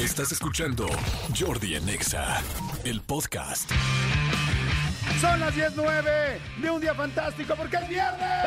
Estás escuchando Jordi en Exa, el podcast. Son las 10.09 de un día fantástico porque es viernes.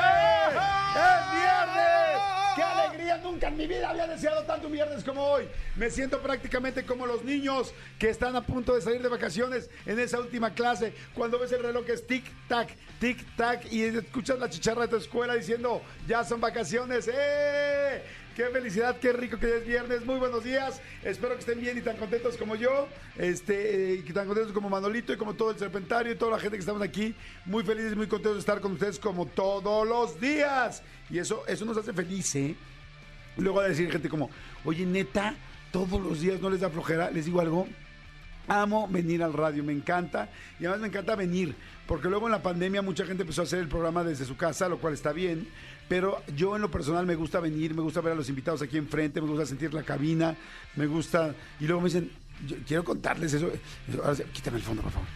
¡Es viernes! ¡Qué alegría! Nunca en mi vida había deseado tanto un viernes como hoy. Me siento prácticamente como los niños que están a punto de salir de vacaciones en esa última clase. Cuando ves el reloj que es tic-tac, tic-tac y escuchas la chicharra de tu escuela diciendo, ya son vacaciones. ¡Eh! Qué felicidad, qué rico que es viernes. Muy buenos días. Espero que estén bien y tan contentos como yo. Este, eh, que tan contentos como Manolito y como todo el serpentario y toda la gente que estamos aquí. Muy felices y muy contentos de estar con ustedes como todos los días. Y eso, eso nos hace feliz, ¿eh? Luego a decir gente como, oye, neta, todos los días no les da flojera. Les digo algo. Amo venir al radio, me encanta y además me encanta venir, porque luego en la pandemia mucha gente empezó a hacer el programa desde su casa, lo cual está bien, pero yo en lo personal me gusta venir, me gusta ver a los invitados aquí enfrente, me gusta sentir la cabina, me gusta, y luego me dicen, yo quiero contarles eso, ahora sí, quítame el fondo, por favor.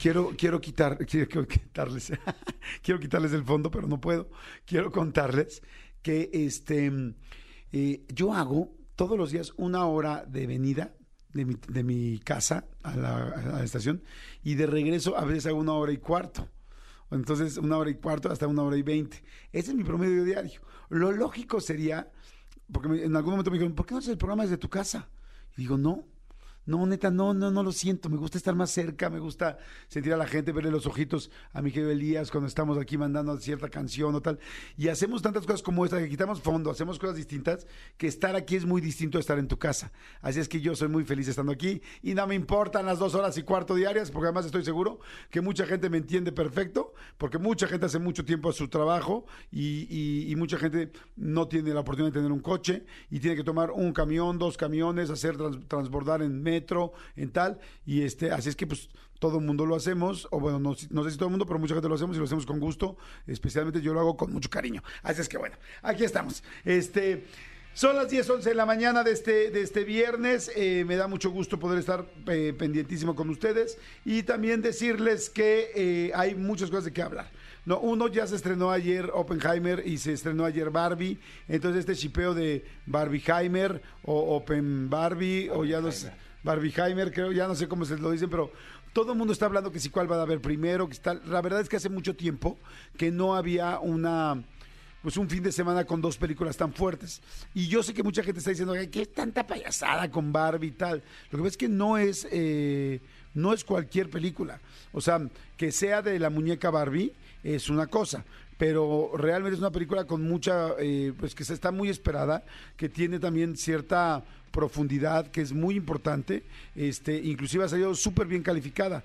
Quiero, quiero, quitar, quiero quitarles, quiero quitarles el fondo, pero no puedo. Quiero contarles que este, eh, yo hago todos los días una hora de venida de mi, de mi casa a la, a la estación y de regreso a veces hago una hora y cuarto. Entonces, una hora y cuarto hasta una hora y veinte. Ese es mi promedio diario. Lo lógico sería, porque en algún momento me dijeron, ¿por qué no haces el programa desde tu casa? Y digo, no. No, neta, no, no, no lo siento. Me gusta estar más cerca, me gusta sentir a la gente, verle los ojitos a mi querido Elías cuando estamos aquí mandando cierta canción o tal. Y hacemos tantas cosas como esta, que quitamos fondo, hacemos cosas distintas, que estar aquí es muy distinto a estar en tu casa. Así es que yo soy muy feliz estando aquí y no me importan las dos horas y cuarto diarias, porque además estoy seguro que mucha gente me entiende perfecto, porque mucha gente hace mucho tiempo su trabajo y, y- mucha gente no tiene la oportunidad de tener un coche y tiene que tomar un camión, dos camiones, hacer trans- transbordar en metro, en tal, y este, así es que pues todo el mundo lo hacemos, o bueno, no, no sé si todo el mundo, pero mucha gente lo hacemos y lo hacemos con gusto, especialmente yo lo hago con mucho cariño. Así es que bueno, aquí estamos. Este, son las 10, 11 de la mañana de este, de este viernes. Eh, me da mucho gusto poder estar eh, pendientísimo con ustedes y también decirles que eh, hay muchas cosas de qué hablar. No, uno ya se estrenó ayer Oppenheimer y se estrenó ayer Barbie. Entonces este chipeo de Barbieheimer o Open Barbie o ya no sé, Barbieheimer, creo, ya no sé cómo se lo dicen, pero todo el mundo está hablando que si cuál va a haber primero, que está, la verdad es que hace mucho tiempo que no había una pues un fin de semana con dos películas tan fuertes. Y yo sé que mucha gente está diciendo, "Ay, ¿qué tanta payasada con Barbie y tal? Lo que pasa es que no es, eh, no es cualquier película. O sea, que sea de la muñeca Barbie es una cosa. Pero realmente es una película con mucha, eh, pues que se está muy esperada, que tiene también cierta profundidad que es muy importante, este, inclusive ha salido súper bien calificada,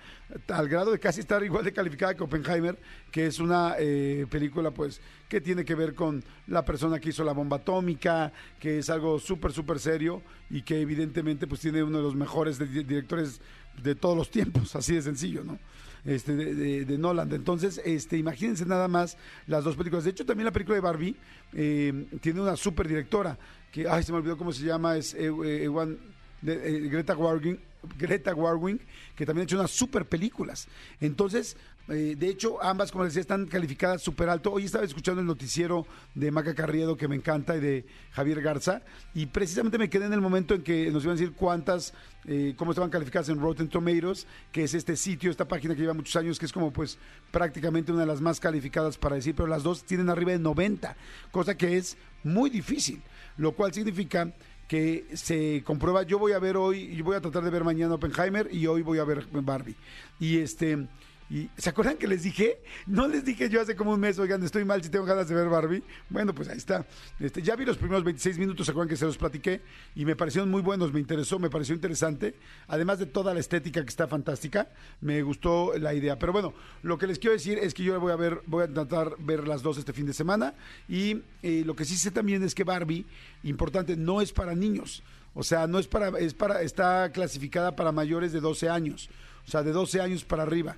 al grado de casi estar igual de calificada que Oppenheimer, que es una eh, película pues que tiene que ver con la persona que hizo la bomba atómica, que es algo súper, súper serio y que evidentemente pues tiene uno de los mejores di- directores de todos los tiempos, así de sencillo, ¿no? Este, de, Nolan. Entonces, este, imagínense nada más las dos películas. De hecho, también la película de Barbie eh, tiene una super directora, que, ay, se me olvidó cómo se llama, es eh, eh, Greta Warwing, Greta Warwing, que también ha hecho unas super películas. Entonces, eh, de hecho, ambas, como les decía, están calificadas súper alto. Hoy estaba escuchando el noticiero de Maca Carriedo, que me encanta, y de Javier Garza, y precisamente me quedé en el momento en que nos iban a decir cuántas, eh, cómo estaban calificadas en Rotten Tomatoes, que es este sitio, esta página que lleva muchos años, que es como pues prácticamente una de las más calificadas para decir, pero las dos tienen arriba de 90, cosa que es muy difícil, lo cual significa que se comprueba, yo voy a ver hoy, yo voy a tratar de ver mañana Oppenheimer y hoy voy a ver Barbie. Y este, y ¿se acuerdan que les dije? No les dije yo hace como un mes, oigan, estoy mal si tengo ganas de ver Barbie. Bueno, pues ahí está. Este, ya vi los primeros 26 minutos, ¿se acuerdan que se los platiqué? Y me parecieron muy buenos, me interesó, me pareció interesante. Además de toda la estética que está fantástica, me gustó la idea. Pero bueno, lo que les quiero decir es que yo voy a ver, voy a intentar ver las dos este fin de semana. Y eh, lo que sí sé también es que Barbie, importante, no es para niños. O sea, no es para, es para, está clasificada para mayores de 12 años. O sea, de 12 años para arriba.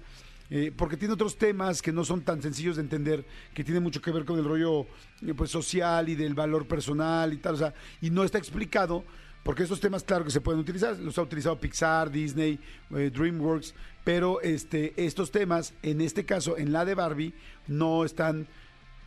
Eh, porque tiene otros temas que no son tan sencillos de entender, que tiene mucho que ver con el rollo eh, pues, social y del valor personal y tal, o sea, y no está explicado, porque estos temas, claro que se pueden utilizar, los ha utilizado Pixar, Disney, eh, DreamWorks, pero este, estos temas, en este caso, en la de Barbie, no están,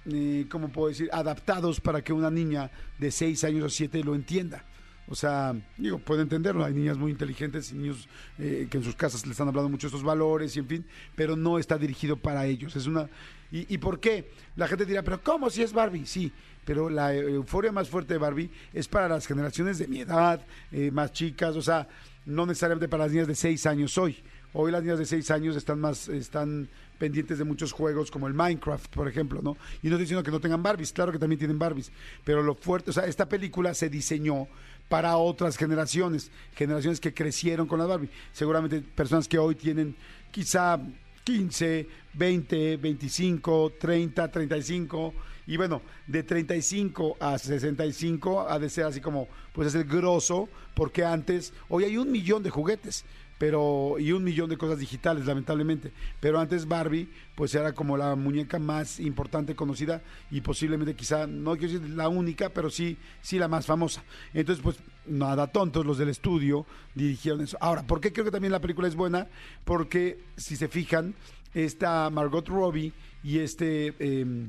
eh, ¿cómo puedo decir?, adaptados para que una niña de 6 años o 7 lo entienda. O sea, digo, puedo entenderlo, hay niñas muy inteligentes y niños eh, que en sus casas le están hablando mucho de estos valores y en fin, pero no está dirigido para ellos. Es una ¿Y, y por qué? La gente dirá, pero ¿cómo si es Barbie? Sí, pero la euforia más fuerte de Barbie es para las generaciones de mi edad, eh, más chicas, o sea, no necesariamente para las niñas de 6 años hoy. Hoy las niñas de 6 años están más, están pendientes de muchos juegos como el Minecraft, por ejemplo, ¿no? Y no estoy diciendo que no tengan Barbies, claro que también tienen Barbies, pero lo fuerte, o sea, esta película se diseñó para otras generaciones, generaciones que crecieron con la Barbie. Seguramente personas que hoy tienen quizá 15, 20, 25, 30, 35 y bueno, de 35 a 65 ha de ser así como, pues es el grosso, porque antes, hoy hay un millón de juguetes pero y un millón de cosas digitales lamentablemente. Pero antes Barbie pues era como la muñeca más importante conocida y posiblemente quizá no quiero decir la única pero sí sí la más famosa. Entonces pues nada tontos los del estudio dirigieron eso. Ahora ¿por qué creo que también la película es buena? porque si se fijan está Margot Robbie y este eh,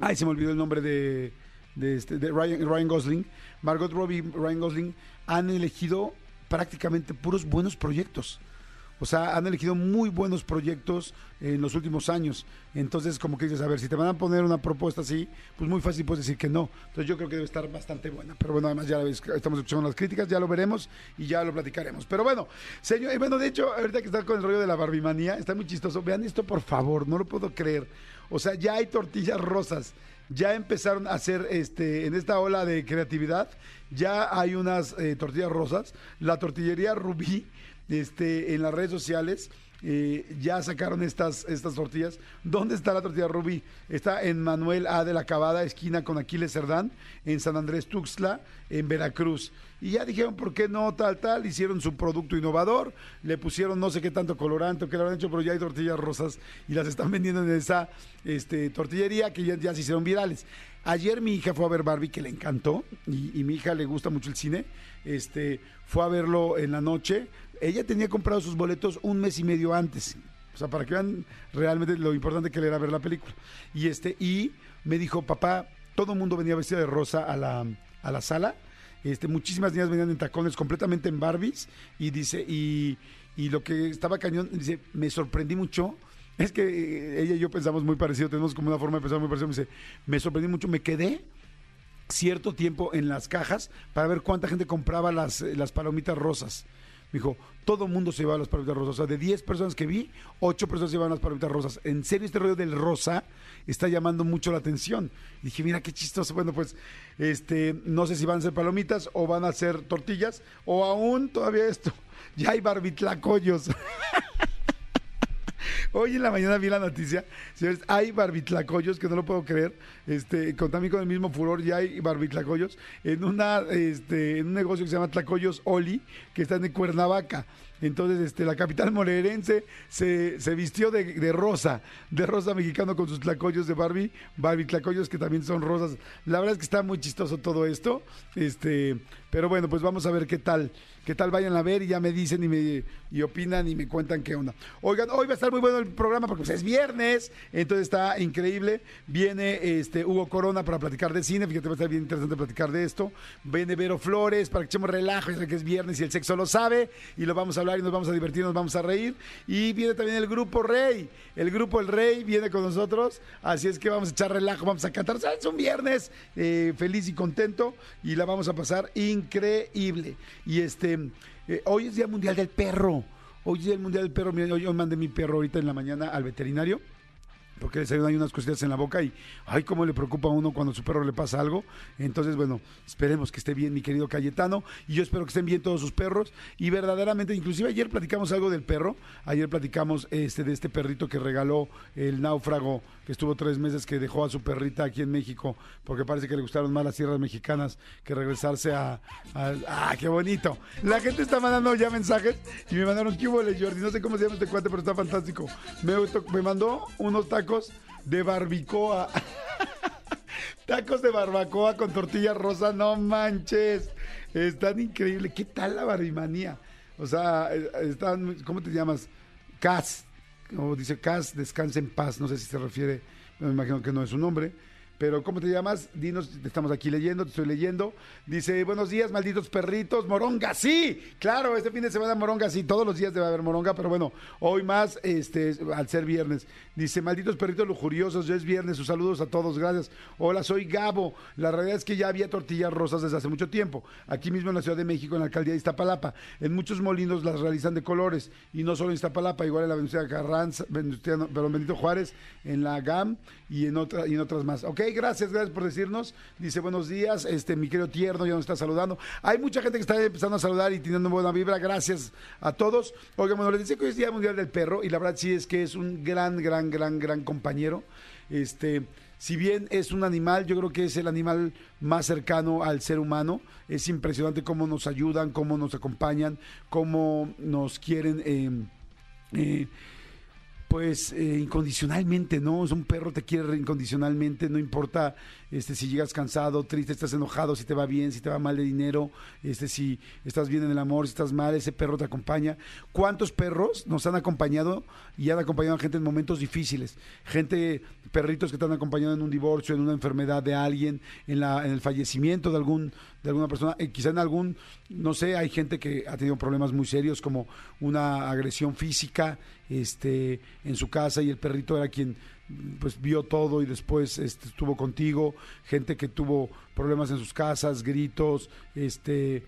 ay se me olvidó el nombre de este, de Ryan, Ryan Gosling Margot Robbie Ryan Gosling han elegido prácticamente puros buenos proyectos. O sea, han elegido muy buenos proyectos en los últimos años. Entonces, como que dices, a ver, si te van a poner una propuesta así, pues muy fácil puedes decir que no. Entonces, yo creo que debe estar bastante buena. Pero bueno, además ya estamos escuchando las críticas, ya lo veremos y ya lo platicaremos. Pero bueno, señor, y bueno, de hecho, ahorita que está con el rollo de la barbimanía, está muy chistoso. Vean esto, por favor, no lo puedo creer. O sea, ya hay tortillas rosas. Ya empezaron a hacer este en esta ola de creatividad, ya hay unas eh, tortillas rosas. La tortillería Rubí este, en las redes sociales. Ya sacaron estas, estas tortillas. ¿Dónde está la tortilla Rubí? Está en Manuel A. de la Cabada, esquina con Aquiles Cerdán, en San Andrés Tuxtla, en Veracruz. Y ya dijeron, ¿por qué no tal, tal? Hicieron su producto innovador, le pusieron no sé qué tanto colorante o qué lo han hecho, pero ya hay tortillas rosas y las están vendiendo en esa este, tortillería que ya, ya se hicieron virales. Ayer mi hija fue a ver Barbie, que le encantó, y, y mi hija le gusta mucho el cine. Este, fue a verlo en la noche. Ella tenía comprado sus boletos un mes y medio antes. O sea, para que vean realmente lo importante que le era ver la película. Y este, y me dijo, papá, todo el mundo venía vestido de rosa a la, a la sala. Este, muchísimas niñas venían en tacones completamente en Barbies. Y dice, y, y lo que estaba cañón, dice, me sorprendí mucho. Es que ella y yo pensamos muy parecido, tenemos como una forma de pensar muy parecida. Me dice, me sorprendí mucho, me quedé cierto tiempo en las cajas para ver cuánta gente compraba las, las palomitas rosas. Me dijo, todo el mundo se llevaba las palomitas rosas. O sea, de 10 personas que vi, 8 personas se llevaban las palomitas rosas. En serio, este rollo del rosa está llamando mucho la atención. Dije, mira qué chistoso. Bueno, pues, este, no sé si van a ser palomitas o van a ser tortillas o aún todavía esto. Ya hay barbitlacoyos. Hoy en la mañana vi la noticia, señores, hay barbitlacoyos, que no lo puedo creer, este, con, también con el mismo furor, ya hay barbitlacoyos, en, una, este, en un negocio que se llama Tlacoyos Oli, que está en Cuernavaca. Entonces, este, la capital morerense se, vistió de, rosa, de rosa mexicano con sus tlacoyos de Barbie, Barbie que también son rosas. La verdad es que está muy chistoso todo esto. Este, pero bueno, pues vamos a ver qué tal, qué tal vayan a ver y ya me dicen y me y opinan y me cuentan qué onda. Oigan, hoy va a estar muy bueno el programa porque pues, es viernes, entonces está increíble. Viene este Hugo Corona para platicar de cine, fíjate, va a estar bien interesante platicar de esto. Viene Vero Flores para que echemos relajo, ya que es viernes y el sexo lo sabe y lo vamos a hablar y nos vamos a divertir, nos vamos a reír. Y viene también el grupo Rey, el grupo El Rey viene con nosotros, así es que vamos a echar relajo, vamos a cantar. Es un viernes eh, feliz y contento y la vamos a pasar increíble. Y este, eh, hoy es Día Mundial del Perro. Hoy es el Mundial del Perro. Hoy yo mandé mi perro ahorita en la mañana al veterinario porque les ayudan unas cositas en la boca y ay cómo le preocupa a uno cuando a su perro le pasa algo. Entonces, bueno, esperemos que esté bien mi querido Cayetano y yo espero que estén bien todos sus perros y verdaderamente, inclusive ayer platicamos algo del perro, ayer platicamos este de este perrito que regaló el náufrago que estuvo tres meses que dejó a su perrita aquí en México porque parece que le gustaron más las tierras mexicanas que regresarse a, a ah qué bonito. La gente está mandando ya mensajes y me mandaron qué hubo Jordi, no sé cómo se llama este cuate pero está fantástico. Me, me mandó unos tacos de barbacoa. Tacos de barbacoa con tortilla rosa, no manches. Están increíbles. ¿Qué tal la barbimanía? O sea, están, ¿cómo te llamas? Cas, o dice Cas, descansa en paz. No sé si se refiere, me imagino que no es su nombre. Pero ¿cómo te llamas? Dinos, te estamos aquí leyendo, te estoy leyendo. Dice, buenos días, malditos perritos. Moronga, sí. Claro, este fin de semana Moronga, sí. Todos los días debe haber Moronga, pero bueno, hoy más, este, al ser viernes. Dice, malditos perritos lujuriosos, ya es viernes. Sus saludos a todos, gracias. Hola, soy Gabo. La realidad es que ya había tortillas rosas desde hace mucho tiempo. Aquí mismo en la Ciudad de México, en la alcaldía de Iztapalapa. En muchos molinos las realizan de colores. Y no solo en Iztapalapa, igual en la Venustiano Carranza, Venustiano, perdón, Benito Juárez, en la GAM y en, otra, y en otras más. Ok, gracias, gracias por decirnos. Dice, buenos días, este, mi querido tierno ya nos está saludando. Hay mucha gente que está empezando a saludar y teniendo buena vibra. Gracias a todos. Oigan, bueno, les decía que hoy es Día Mundial del Perro y la verdad sí es que es un gran, gran, gran, gran compañero. Este, si bien es un animal, yo creo que es el animal más cercano al ser humano. Es impresionante cómo nos ayudan, cómo nos acompañan, cómo nos quieren. eh, eh, pues eh, incondicionalmente, ¿no? Es un perro te quiere incondicionalmente, no importa este si llegas cansado, triste, estás enojado, si te va bien, si te va mal de dinero, este si estás bien en el amor, si estás mal, ese perro te acompaña. ¿Cuántos perros nos han acompañado y han acompañado a gente en momentos difíciles? Gente, perritos que te han acompañado en un divorcio, en una enfermedad de alguien, en la en el fallecimiento de algún de alguna persona, eh, quizá en algún, no sé, hay gente que ha tenido problemas muy serios como una agresión física, este, en su casa y el perrito era quien pues vio todo y después este, estuvo contigo, gente que tuvo problemas en sus casas, gritos, este,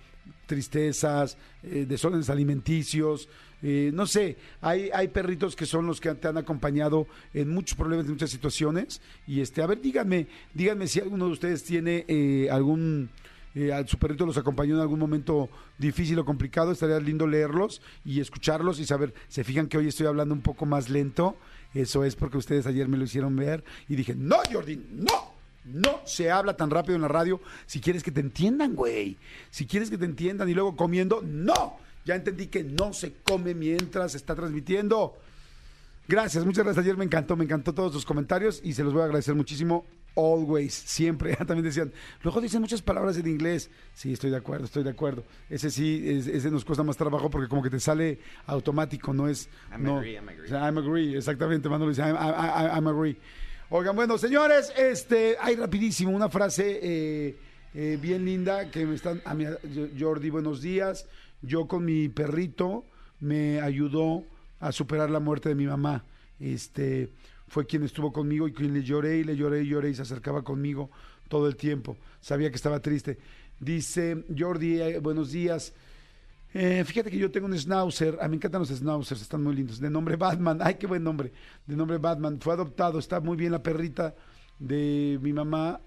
tristezas, eh, desórdenes alimenticios, eh, no sé, hay, hay perritos que son los que te han acompañado en muchos problemas, en muchas situaciones. Y este, a ver, díganme, díganme si alguno de ustedes tiene eh, algún eh, a su perrito los acompañó en algún momento difícil o complicado, estaría lindo leerlos y escucharlos y saber, se fijan que hoy estoy hablando un poco más lento, eso es porque ustedes ayer me lo hicieron ver y dije, no, Jordi, no, no se habla tan rápido en la radio si quieres que te entiendan, güey, si quieres que te entiendan y luego comiendo, no, ya entendí que no se come mientras se está transmitiendo. Gracias, muchas gracias. Ayer me encantó, me encantó todos sus comentarios y se los voy a agradecer muchísimo. Always, siempre. También decían, luego dicen muchas palabras en inglés. Sí, estoy de acuerdo, estoy de acuerdo. Ese sí, es- ese nos cuesta más trabajo porque como que te sale automático, no es. I'm no. agree, I'm agree. O sea, I'm agree, exactamente. Manolo dice, I'm, I- I- I'm agree. Oigan, bueno, señores, este, hay rapidísimo una frase eh, eh, bien linda que me están. A Jordi, buenos días. Yo con mi perrito me ayudó a superar la muerte de mi mamá. Este fue quien estuvo conmigo y quien le lloré y le lloré y lloré y se acercaba conmigo todo el tiempo. Sabía que estaba triste. Dice Jordi, eh, buenos días. Eh, fíjate que yo tengo un schnauzer, a mí me encantan los schnauzers, están muy lindos, de nombre Batman, ay qué buen nombre, de nombre Batman, fue adoptado, está muy bien la perrita de mi mamá,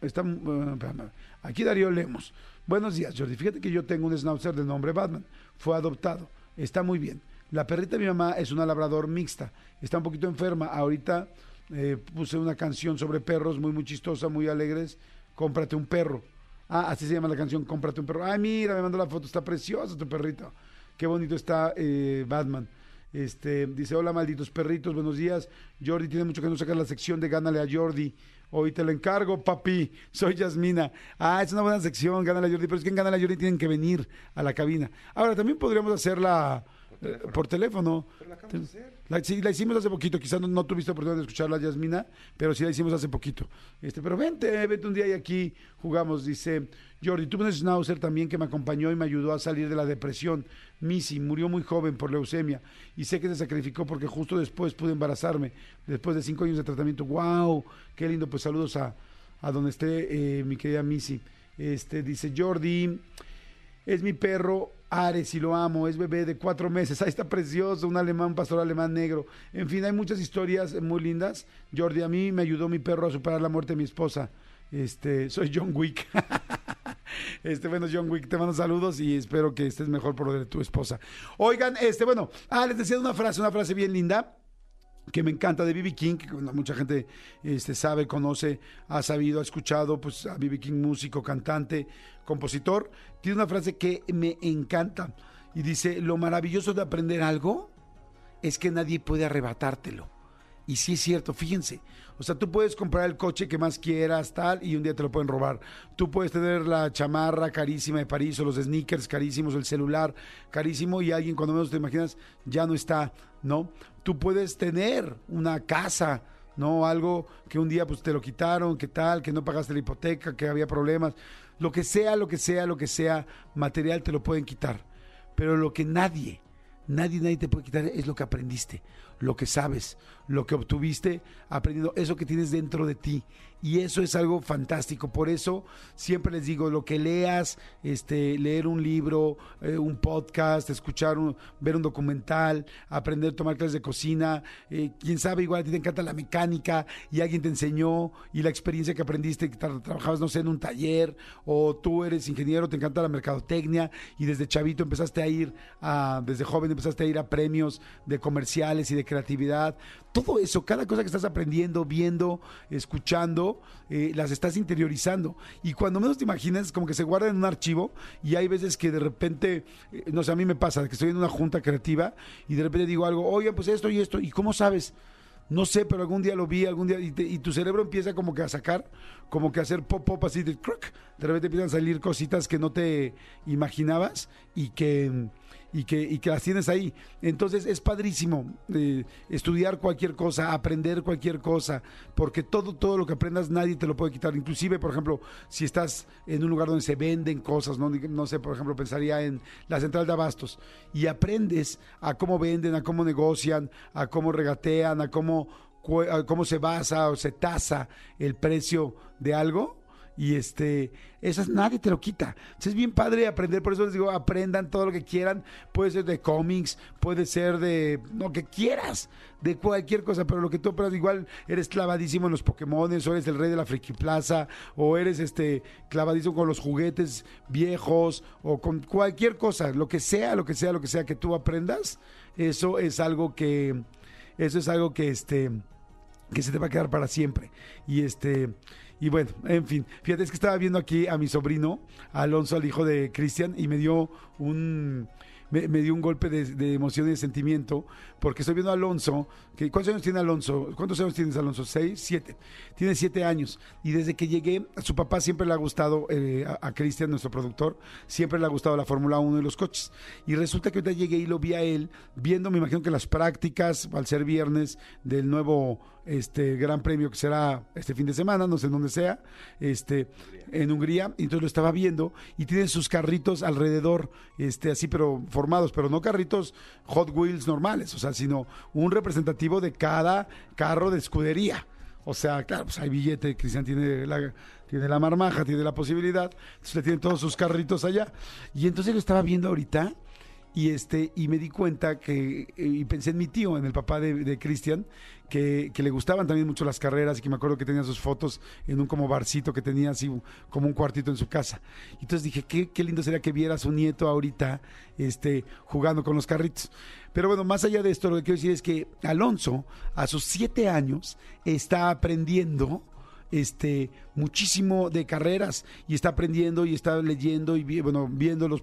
está, uh, espérame, aquí Darío Lemos, buenos días Jordi, fíjate que yo tengo un schnauzer de nombre Batman, fue adoptado, está muy bien, la perrita de mi mamá es una labrador mixta, está un poquito enferma, ahorita eh, puse una canción sobre perros muy muy chistosa, muy alegres, cómprate un perro, Ah, así se llama la canción, cómprate un perro. Ay, mira, me mandó la foto, está precioso tu perrito. Qué bonito está eh, Batman. Este, dice, hola malditos perritos, buenos días. Jordi, tiene mucho que no sacar la sección de Gánale a Jordi. Hoy te lo encargo, papi. Soy Yasmina. Ah, es una buena sección, Gánale a Jordi, pero es que en Gánale a Jordi tienen que venir a la cabina. Ahora, también podríamos hacerla eh, por teléfono. La, sí, la hicimos hace poquito, quizás no, no tuviste oportunidad de escucharla, Yasmina, pero sí la hicimos hace poquito. Este, pero vente, vente un día y aquí jugamos. Dice Jordi, tuve un schnauzer también que me acompañó y me ayudó a salir de la depresión. Missy murió muy joven por leucemia y sé que se sacrificó porque justo después pude embarazarme, después de cinco años de tratamiento. ¡Wow! Qué lindo, pues saludos a, a donde esté eh, mi querida Missy. Este, dice Jordi, es mi perro Ares y lo amo, es bebé de cuatro meses, ahí está precioso, un alemán, un pastor alemán negro. En fin, hay muchas historias muy lindas. Jordi, a mí me ayudó mi perro a superar la muerte de mi esposa. Este, soy John Wick. Este, bueno, John Wick, te mando saludos y espero que estés mejor por lo de tu esposa. Oigan, este, bueno, ah, les decía una frase, una frase bien linda que me encanta de B.B. King, que mucha gente este, sabe, conoce, ha sabido, ha escuchado, pues a B.B. King, músico, cantante, compositor, tiene una frase que me encanta y dice, lo maravilloso de aprender algo es que nadie puede arrebatártelo. Y sí es cierto, fíjense. O sea, tú puedes comprar el coche que más quieras, tal, y un día te lo pueden robar. Tú puedes tener la chamarra carísima de París o los sneakers carísimos, el celular carísimo, y alguien cuando menos te imaginas ya no está, ¿no? Tú puedes tener una casa ¿no? Algo que un día pues te lo quitaron, que tal, que no pagaste la hipoteca, que había problemas. Lo que sea, lo que sea, lo que sea, material te lo pueden quitar. Pero lo que nadie, nadie, nadie te puede quitar es lo que aprendiste, lo que sabes, lo que obtuviste aprendiendo, eso que tienes dentro de ti. Y eso es algo fantástico. Por eso siempre les digo, lo que leas, este, leer un libro, eh, un podcast, escuchar, un, ver un documental, aprender a tomar clases de cocina, eh, quién sabe, igual a ti te encanta la mecánica y alguien te enseñó y la experiencia que aprendiste, que tra- trabajabas, no sé, en un taller, o tú eres ingeniero, te encanta la mercadotecnia y desde chavito empezaste a ir, a, desde joven empezaste a ir a premios de comerciales y de creatividad. Todo eso, cada cosa que estás aprendiendo, viendo, escuchando, eh, las estás interiorizando. Y cuando menos te imaginas, como que se guarda en un archivo y hay veces que de repente, eh, no sé, a mí me pasa, que estoy en una junta creativa y de repente digo algo, oye, pues esto y esto, ¿y cómo sabes? No sé, pero algún día lo vi, algún día, y, tu cerebro empieza como que a sacar, como que a hacer pop, pop, así de crack. De repente empiezan a salir cositas que no te imaginabas y que, y que, y que las tienes ahí. Entonces es padrísimo eh, estudiar cualquier cosa, aprender cualquier cosa, porque todo, todo lo que aprendas nadie te lo puede quitar. Inclusive, por ejemplo, si estás en un lugar donde se venden cosas, no, no sé, por ejemplo, pensaría en la central de abastos y aprendes a cómo venden, a cómo negocian, a cómo regatean, a cómo, a cómo se basa o se tasa el precio de algo y este, esas nadie te lo quita. Entonces, es bien padre aprender, por eso les digo, aprendan todo lo que quieran. Puede ser de cómics, puede ser de lo que quieras, de cualquier cosa, pero lo que tú aprendas, igual eres clavadísimo en los Pokémon, o eres el rey de la Friki Plaza, o eres este clavadísimo con los juguetes viejos, o con cualquier cosa, lo que sea, lo que sea, lo que sea que tú aprendas, eso es algo que, eso es algo que este que se te va a quedar para siempre. Y este, y bueno, en fin, fíjate, es que estaba viendo aquí a mi sobrino, Alonso, al hijo de Cristian, y me dio un me, me dio un golpe de, de emoción y de sentimiento, porque estoy viendo a Alonso, que ¿cuántos años tiene Alonso? ¿Cuántos años tienes Alonso? ¿Seis? ¿Siete? Tiene siete años. Y desde que llegué, a su papá siempre le ha gustado, eh, a, a Cristian, nuestro productor, siempre le ha gustado la Fórmula 1 y los coches. Y resulta que ahorita llegué y lo vi a él, viendo, me imagino que las prácticas, al ser viernes, del nuevo este gran premio que será este fin de semana, no sé dónde sea, este en Hungría, entonces lo estaba viendo y tienen sus carritos alrededor, este así pero formados, pero no carritos Hot Wheels normales, o sea, sino un representativo de cada carro de escudería. O sea, claro, pues hay billete, Cristian tiene la, tiene la marmaja, tiene la posibilidad, entonces le tienen todos sus carritos allá. Y entonces lo estaba viendo ahorita y este y me di cuenta que eh, y pensé en mi tío en el papá de, Cristian que, que le gustaban también mucho las carreras y que me acuerdo que tenía sus fotos en un como barcito que tenía así como un cuartito en su casa. Entonces dije qué, qué lindo sería que viera a su nieto ahorita este jugando con los carritos pero bueno más allá de esto lo que quiero decir es que Alonso a sus siete años está aprendiendo este muchísimo de carreras y está aprendiendo y está leyendo y bueno viendo los,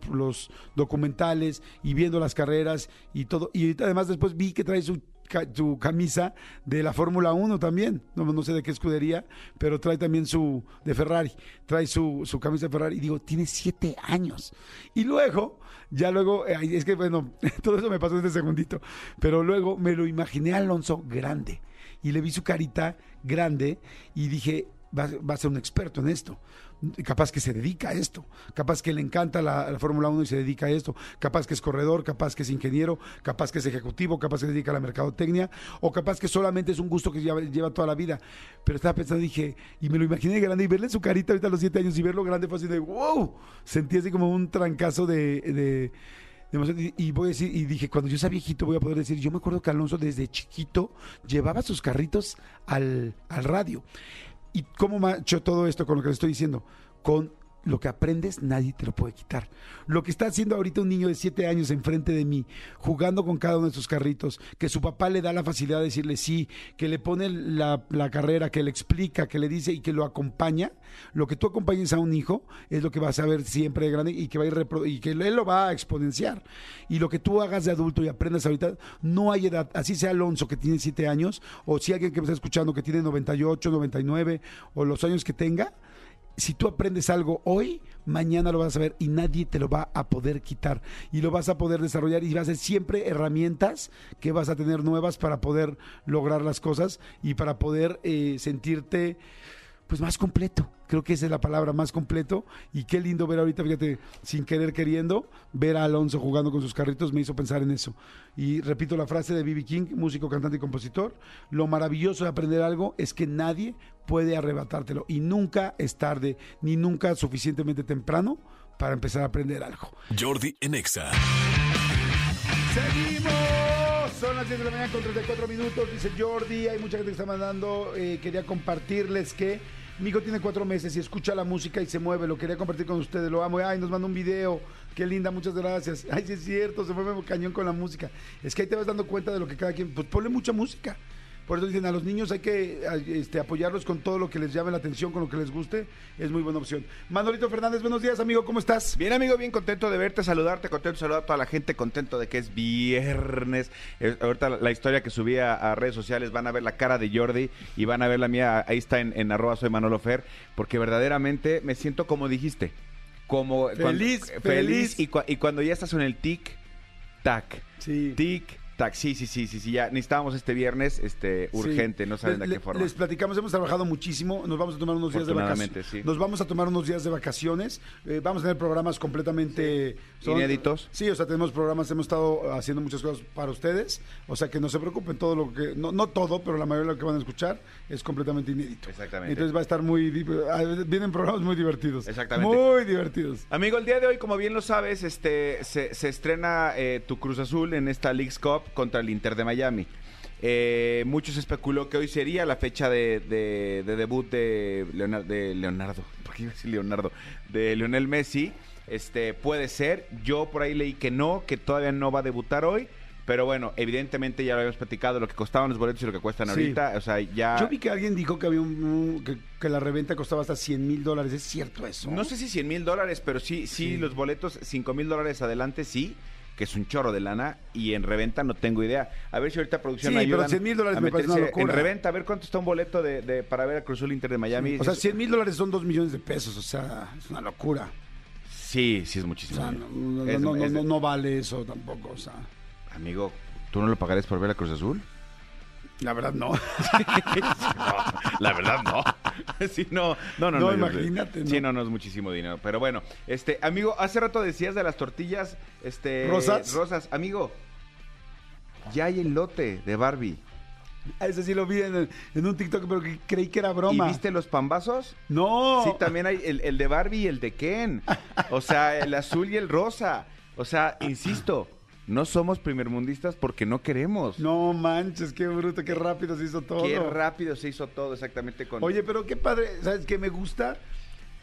documentales y viendo las carreras y todo. Y además después vi que trae su ca- su camisa de la Fórmula 1 también, no, sé de qué escudería, pero trae también su de Ferrari, trae su, su camisa de Ferrari y digo, tiene siete años. Y luego, ya luego, eh, es que bueno, todo eso me pasó este segundito, pero luego me lo imaginé Alonso grande y le vi su carita grande y dije, va, a ser un experto en esto. Capaz que se dedica a esto, capaz que le encanta la, la Fórmula 1 y se dedica a esto, capaz que es corredor, capaz que es ingeniero, capaz que es ejecutivo, capaz que se dedica a la mercadotecnia, o capaz que solamente es un gusto que lleva, toda la vida. Pero estaba pensando, dije, y me lo imaginé grande y verle su carita ahorita a los siete años y verlo grande fue así de wow, sentí así como un trancazo de, de. Y, voy a decir, y dije, cuando yo sea viejito voy a poder decir, yo me acuerdo que Alonso desde chiquito llevaba sus carritos al, al radio. ¿Y cómo macho todo esto con lo que le estoy diciendo? Con lo que aprendes nadie te lo puede quitar. Lo que está haciendo ahorita un niño de siete años enfrente de mí, jugando con cada uno de sus carritos, que su papá le da la facilidad de decirle sí, que le pone la, carrera, que le explica, que le dice y que lo acompaña, lo que tú acompañes a un hijo es lo que vas a ver siempre de grande y que va a ir y que él lo va a exponenciar. Y lo que tú hagas de adulto y aprendas ahorita, no hay edad, así sea Alonso que tiene siete años, o si alguien que me está escuchando que tiene 98, 99, o los años que tenga, si tú aprendes algo hoy, mañana lo vas a ver y nadie te lo va a poder quitar. Y lo vas a poder desarrollar y vas a ser siempre herramientas que vas a tener nuevas para poder lograr las cosas y para poder eh, sentirte pues más completo. Creo que esa es la palabra, más completo. Y qué lindo ver ahorita, fíjate, sin querer queriendo, ver a Alonso jugando con sus carritos me hizo pensar en eso. Y repito la frase de B.B. King, músico, cantante y compositor, lo maravilloso de aprender algo es que nadie puede arrebatártelo y nunca es tarde, ni nunca suficientemente temprano para empezar a aprender algo. Jordi en Exa. Seguimos. Son las 10 de la mañana con 34 minutos. Dice Jordi, hay mucha gente que está mandando. eh, quería compartirles que mi hijo tiene cuatro meses y escucha la música y se mueve. Lo quería compartir con ustedes. Lo amo. Ay, nos mandó un video. Qué linda, muchas gracias. Ay, sí es cierto, se mueve cañón con la música. Es que ahí te vas dando cuenta de lo que cada quien. Pues ponle mucha música. Por eso dicen a los niños hay que este, apoyarlos con todo lo que les llame la atención, con lo que les guste. Es muy buena opción. Manolito Fernández, buenos días, amigo. ¿Cómo estás? Bien, amigo, bien contento de verte, saludarte, contento de saludar a toda la gente, contento de que es viernes. Eh, ahorita la, la historia que subí a, a redes sociales, van a ver la cara de Jordi y van a ver la mía, ahí está en, en arroba soy Manolo Fer, porque verdaderamente me siento como dijiste, como... Feliz, cuando- feliz. Y cuando ya estás en el tic, tac, Sí. tic, tac, sí, sí, sí, sí, sí, ya necesitábamos este viernes, este, urgente, Sí. no saben de le- qué forma. Les platicamos, hemos trabajado muchísimo. Nos vamos a tomar unos días de vacaciones. Sí. Nos vamos a tomar unos días de vacaciones. Eh, vamos a tener programas completamente Inéditos. Sí, o sea, tenemos programas, hemos estado haciendo muchas cosas para ustedes. O sea, que no se preocupen, todo lo que, no, no todo, pero la mayoría de lo que van a escuchar es completamente inédito. Exactamente. Entonces va a estar muy, ah, vienen programas muy divertidos. Exactamente. Muy divertidos. Amigo, el día de hoy, como bien lo sabes, este se, se estrena eh, tu Cruz Azul en esta Leagues Cup contra el Inter de Miami. Eh, muchos especuló que hoy sería la fecha de, de- de debut de Leonardo, de Leonardo, ¿por qué iba a decir Leonardo? De Lionel Messi. Este puede ser. Yo por ahí leí que no, que todavía no va a debutar hoy. Pero bueno, evidentemente ya lo habíamos platicado, lo que costaban los boletos y lo que cuestan Sí. ahorita. O sea, ya. Yo vi que alguien dijo que había un, que la reventa costaba hasta 100 mil dólares. ¿Es cierto eso? No sé si 100 mil dólares, pero sí, sí, Sí. los boletos 5 mil dólares adelante, sí, que es un chorro de lana, y en reventa no tengo idea. A ver si ahorita producción Sí, me pero ayudan 100 mil dólares me parece una locura. En reventa, a ver cuánto está un boleto de, de- para ver a Cruzul Inter de Miami. O sea, Es- 100 mil dólares son 2 millones de pesos. O sea, es una locura. Sí, sí es O muchísimo. sea, no, no, Es- no, no, es- no- no vale eso tampoco. O sea, Amigo, ¿tú no lo pagarías por ver a Cruz Azul? La verdad no. La verdad no. sí, no, no, no. No, yo- imagínate, Sí, no. no, no es muchísimo dinero. Pero bueno, este, amigo, hace rato decías de las tortillas, este. ¿Rosas? Rosas. Amigo, ya hay el lote de Barbie. A Ese sí lo vi en, en un TikTok, pero creí que era broma. ¿Y viste los pambazos? No. Sí, también hay el, el de Barbie y el de Ken. O sea, el azul y el rosa. O sea, insisto, no somos primermundistas porque no queremos. No manches, qué bruto, qué rápido se hizo todo. Qué rápido se hizo todo exactamente con... Oye, pero qué padre, ¿sabes qué me gusta?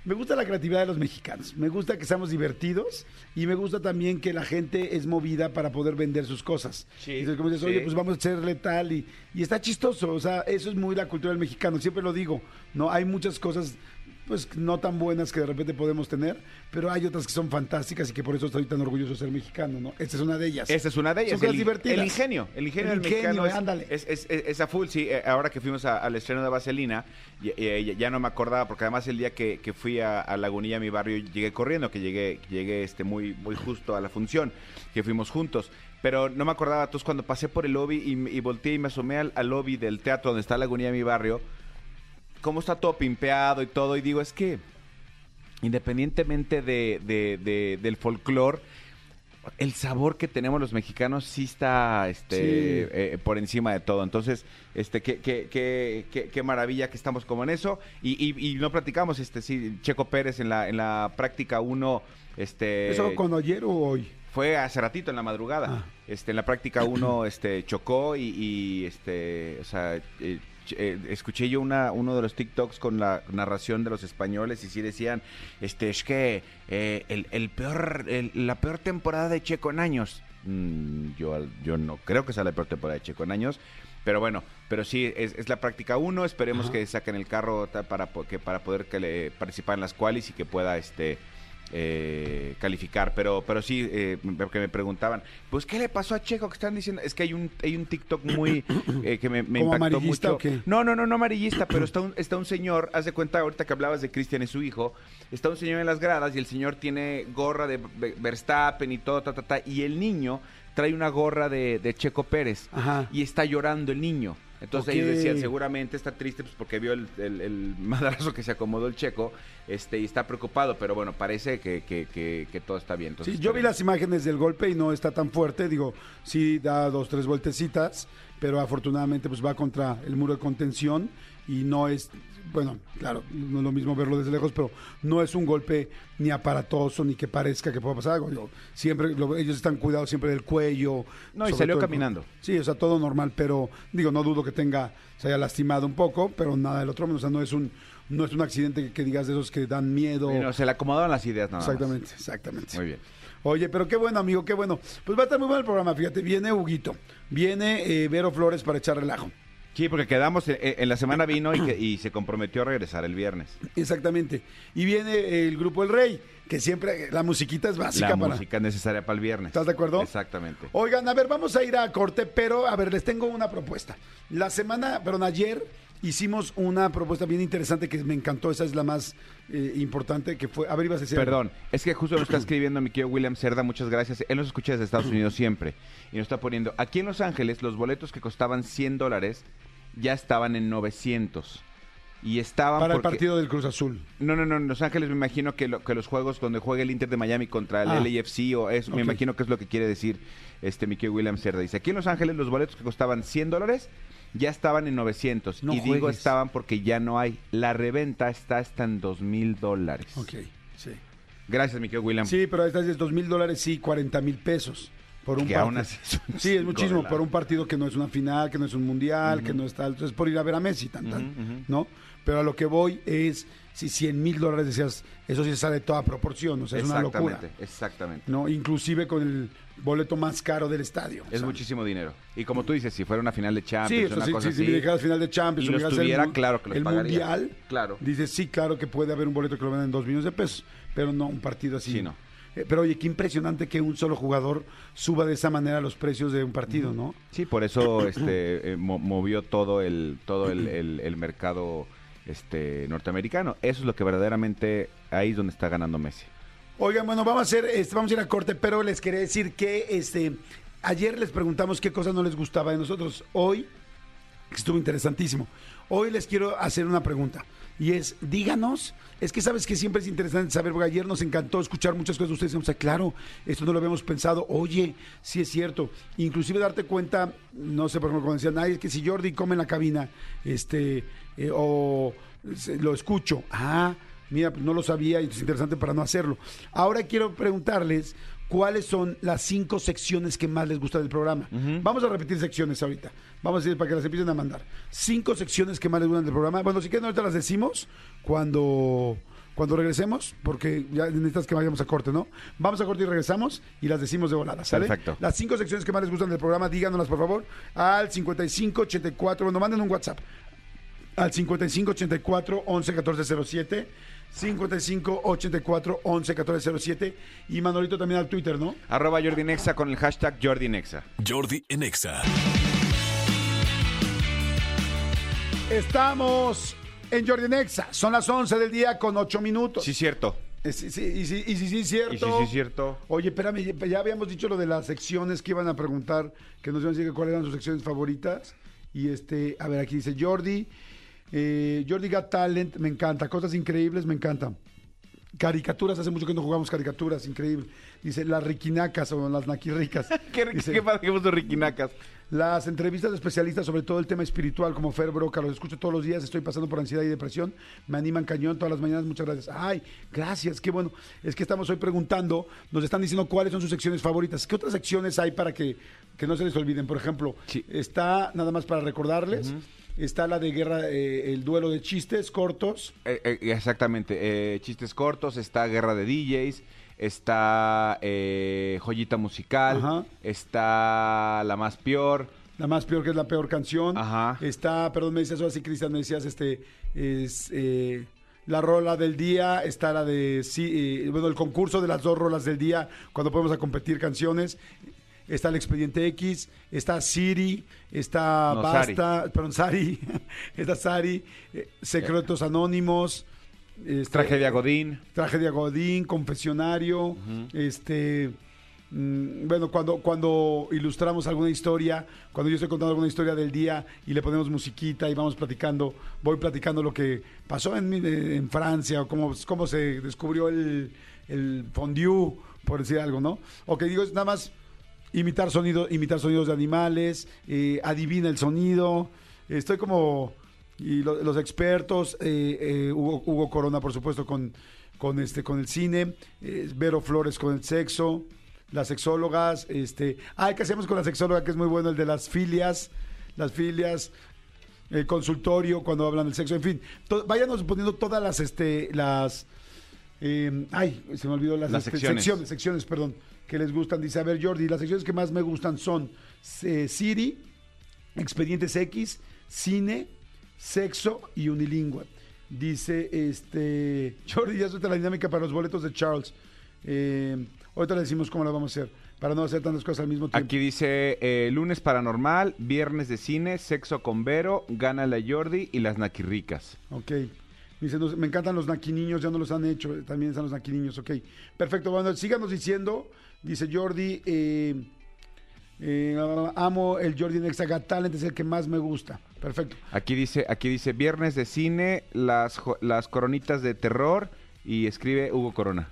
Me gusta la creatividad de los mexicanos. Me gusta que seamos divertidos y me gusta también que la gente es movida para poder vender sus cosas. Sí, Entonces, como dices, oye, pues vamos a hacerle tal y, y está chistoso. O sea, eso es muy la cultura del mexicano. Siempre lo digo, ¿no? Hay muchas cosas pues no tan buenas que de repente podemos tener, pero hay otras que son fantásticas y que por eso estoy tan orgulloso de ser mexicano, ¿no? Esta es una de ellas. Esa es una de ellas. Son el, divertidas. el ingenio. El ingenio El del ingenio, mexicano es, ándale. Es, es- a full, sí. eh, Ahora que fuimos a- al estreno de Vaselina, ya- ya no me acordaba, porque además el día que, que fui a, a Lagunilla, mi barrio, llegué corriendo, que llegué, llegué este, muy, muy justo a la función, que fuimos juntos. Pero no me acordaba, entonces cuando pasé por el lobby y, y volteé y me asomé al, al lobby del teatro donde está Lagunilla, mi barrio, cómo está todo pimpeado y todo, y digo, es que independientemente de, de- de- del folclore, el sabor que tenemos los mexicanos sí está este, Sí. eh, por encima de todo. Entonces, este, qué, qué, qué, qué- qué maravilla que estamos como en eso. Y, y- y no platicamos, este, sí, Checo Pérez en la, en la práctica 1, este. ¿Eso cuando ayer o hoy? Fue hace ratito en la madrugada. Ah. Este, en la práctica uno este, chocó y, y, este, o sea, eh, eh, escuché yo una, uno de los TikToks con la narración de los españoles y sí decían, este, es que eh, el, el peor, el- la peor temporada de Checo en años. Mm, yo, yo no creo que sea la peor temporada de Checo en años. Pero bueno, pero sí, es, es la práctica uno. Esperemos Ajá. que saquen el carro para, que, para poder que le participar en las cuales y que pueda este eh, calificar, pero pero sí, eh, porque me preguntaban, pues ¿qué le pasó a Checo? que están diciendo? Es que hay un hay un TikTok muy eh, que me, me ¿Como impactó mucho. o qué? No, no, no, no amarillista, pero está un, está un señor, haz de cuenta ahorita que hablabas de Cristian y su hijo, está un señor en las gradas y el señor tiene gorra de Ve- Verstappen y todo, ta, ta, ta, y el niño trae una gorra de, de Checo Pérez Ajá. y está llorando el niño. Entonces ellos decían, seguramente está triste pues, porque vio el, el, el madrazo que se acomodó el checo este, y está preocupado, pero bueno, parece que, que, que, que todo está bien. Entonces, Sí, yo vi las imágenes del golpe y no está tan fuerte. Digo, sí da dos, tres vueltecitas, pero afortunadamente pues va contra el muro de contención y no es, bueno, claro, no es lo mismo verlo desde lejos, pero no es un golpe ni aparatoso ni que parezca que pueda pasar algo. Digo, siempre, lo- ellos están cuidados siempre del cuello. No, y salió todo- caminando. Sí, o sea, todo normal, pero digo, no dudo que tenga, se haya lastimado un poco, pero nada del otro mundo. O sea, no es un, no es un accidente que, que digas de esos que dan miedo. Se le acomodaron las ideas nada más. exactamente, exactamente. Muy bien. Oye, pero qué bueno, amigo, qué bueno. Pues va a estar muy bueno el programa, fíjate. Viene Huguito, viene eh, Vero Flores para echar relajo. Sí, porque quedamos, en, en la semana vino y, que- y se comprometió a regresar el viernes. Exactamente. Y viene el Grupo El Rey, que siempre la musiquita es básica La para... música necesaria para el viernes. ¿Estás de acuerdo? Exactamente. Oigan, a ver, vamos a ir a corte, pero a ver, les tengo una propuesta. La semana, perdón, ayer hicimos una propuesta bien interesante que me encantó, esa es la más eh, importante, que fue... A ver, ibas a decir... Perdón, es que justo nos está escribiendo mi querido William Cerda, muchas gracias. Él nos escucha desde Estados Unidos siempre. Y nos está poniendo, aquí en Los Ángeles, los boletos que costaban 100 dólares ya estaban en 900. Y estaban Para el partido del Cruz Azul. No, no, no, en Los Ángeles me imagino que, lo- que los juegos donde juega el Inter de Miami contra el Ah. LAFC o eso, Ok. me imagino que es lo que quiere decir este mi querido William Cerda. Dice, aquí en Los Ángeles los boletos que costaban 100 dólares ya estaban en 900. No y digo juegues. estaban porque ya no hay. La reventa está hasta en 2 mil dólares. Ok, sí. Gracias, mi querido William. Sí, pero esta es dos mil dólares, sí, 40 mil pesos. Por un Que aún así es un Sí, es muchísimo. Por un partido que no es una final, que no es un mundial, que no está. Entonces, por ir a ver a Messi, tan, tan. ¿no? Pero a lo que voy es, si 100 mil dólares decías, eso sí sale de toda proporción, o sea, es una locura. Exactamente. ¿no? Inclusive con el boleto más caro del estadio. Es muchísimo dinero. Y como tú dices, si fuera una final de Sí, Champions, o sea, una si, cosa si- si me final de Champions, y los el tuviera, mu- claro que los el pagaría. mundial, Claro. dices sí, claro que puede haber un boleto que lo venden en dos millones de pesos, pero no un partido así. Sí, no. Eh, Pero oye, qué impresionante que un solo jugador suba de esa manera los precios de un partido, ¿no? Sí, por eso este, eh, mo- movió todo el todo el, el- el mercado este norteamericano. Eso es lo que verdaderamente ahí es donde está ganando Messi. Oigan, bueno, vamos a hacer, este, vamos a ir a corte, pero les quería decir que este ayer les preguntamos qué cosas no les gustaba de nosotros. Hoy estuvo interesantísimo. Hoy les quiero hacer una pregunta y es, díganos, es que sabes que siempre es interesante saber, porque ayer nos encantó escuchar muchas cosas de ustedes, o sea, claro, esto no lo habíamos pensado, oye, sí es cierto, inclusive darte cuenta, no sé, por ejemplo, cuando decían, ay, es que si Jordi come en la cabina, este, eh, o lo escucho, ah, mira, pues no lo sabía y es interesante para no hacerlo. Ahora quiero preguntarles cuáles son las cinco secciones que más les gusta del programa. Vamos a repetir secciones ahorita. Vamos a decir para que las empiecen a mandar. Cinco secciones que más les gustan del programa. Bueno, si quieren ahorita las decimos cuando cuando regresemos, porque ya necesitas que vayamos a corte, ¿no? Vamos a corte y regresamos y las decimos de volada, ¿sale? Perfecto. Las cinco secciones que más les gustan del programa, díganoslas por favor al 5584, bueno, manden un WhatsApp al 5584 11 14 07 5584 11 14 07 y Manolito también al Twitter, ¿no? Arroba Jordi Nexa con el hashtag Jordi Nexa. Jordi en Exa. Estamos en Jordi Nexa, son las 11 del día con 8 minutos. Sí, cierto. Eh, sí, sí, y sí, y sí, sí, cierto. Y sí, sí, cierto. Oye, espérame, ya- ya habíamos dicho lo de las secciones que iban a preguntar, que nos iban a decir que cuáles eran sus secciones favoritas. Y este, a ver, aquí dice Jordi, eh, Jordi Got Talent, me encanta, cosas increíbles, me encantan. Caricaturas, hace mucho que no jugamos caricaturas, increíble. Dice, las riquinacas o las naquirricas. ¿Qué, Dice, qué que puso Riquinacas. las entrevistas de especialistas sobre todo el tema espiritual, como Fer Broca, los escucho todos los días, estoy pasando por ansiedad y depresión, me animan cañón todas las mañanas, muchas gracias. Ay, gracias, qué bueno. Es que estamos hoy preguntando, nos están diciendo cuáles son sus secciones favoritas. ¿Qué otras secciones hay para que, que no se les olviden? Por ejemplo, Sí. está, nada más para recordarles, está la de guerra, eh, el duelo de chistes cortos. Eh, eh, exactamente. eh, chistes cortos, está Guerra de DJs, está eh, Joyita Musical, Ajá. está La Más Peor. La más peor que es la peor canción. Ajá. Está, perdón, me decías ahora sí, Cristian, me decías, este, es eh, la rola del día, está la de, sí, eh, bueno, el concurso de las dos rolas del día, cuando podemos a competir canciones. Está el Expediente X, está Siri, está No, Basta, perdón, Sari, está Sari, eh, Secretos Anónimos, este, Tragedia Godín. Tragedia Godín, Confesionario, este mm, bueno, cuando, cuando ilustramos alguna historia, cuando yo estoy contando alguna historia del día y le ponemos musiquita y vamos platicando, voy platicando lo que pasó en, en Francia o cómo, cómo se descubrió el, el fondue, por decir algo, ¿no? O que digo, es nada más imitar sonidos, imitar sonidos de animales, eh, adivina el sonido. Estoy como y lo- los expertos, eh, eh, Hugo, Hugo Corona, por supuesto, con, con este, con el cine, eh, Vero Flores con el sexo, las sexólogas, este, ah, ¿qué hacemos con la sexóloga? Que es muy bueno el de las filias, las filias, el consultorio cuando hablan del sexo, en fin, to- váyanos poniendo todas las, este, las, eh, ay, se me olvidó las, Las este, secciones. secciones, secciones, perdón, que les gustan. Dice, a ver, Jordi, las secciones que más me gustan son eh, Siri, Expedientes X, Cine, Sexo y Unilingüe. Dice, este, Jordi, ya suelta la dinámica para los boletos de Charles. Eh, ahorita le decimos cómo la vamos a hacer, para no hacer tantas cosas al mismo tiempo. Aquí dice eh, lunes paranormal, viernes de cine, sexo con Vero, gana la Jordi y las naquirricas. Ok. Dice, me encantan los naquiniños, ya no los han hecho, también están los naquiniños, ok. Perfecto, bueno, síganos diciendo, dice Jordi, eh, eh, amo el Jordi Nexa Got Talent, es el que más me gusta. Perfecto. Aquí dice, aquí dice viernes de cine, las, jo- las coronitas de terror y escribe Hugo Corona.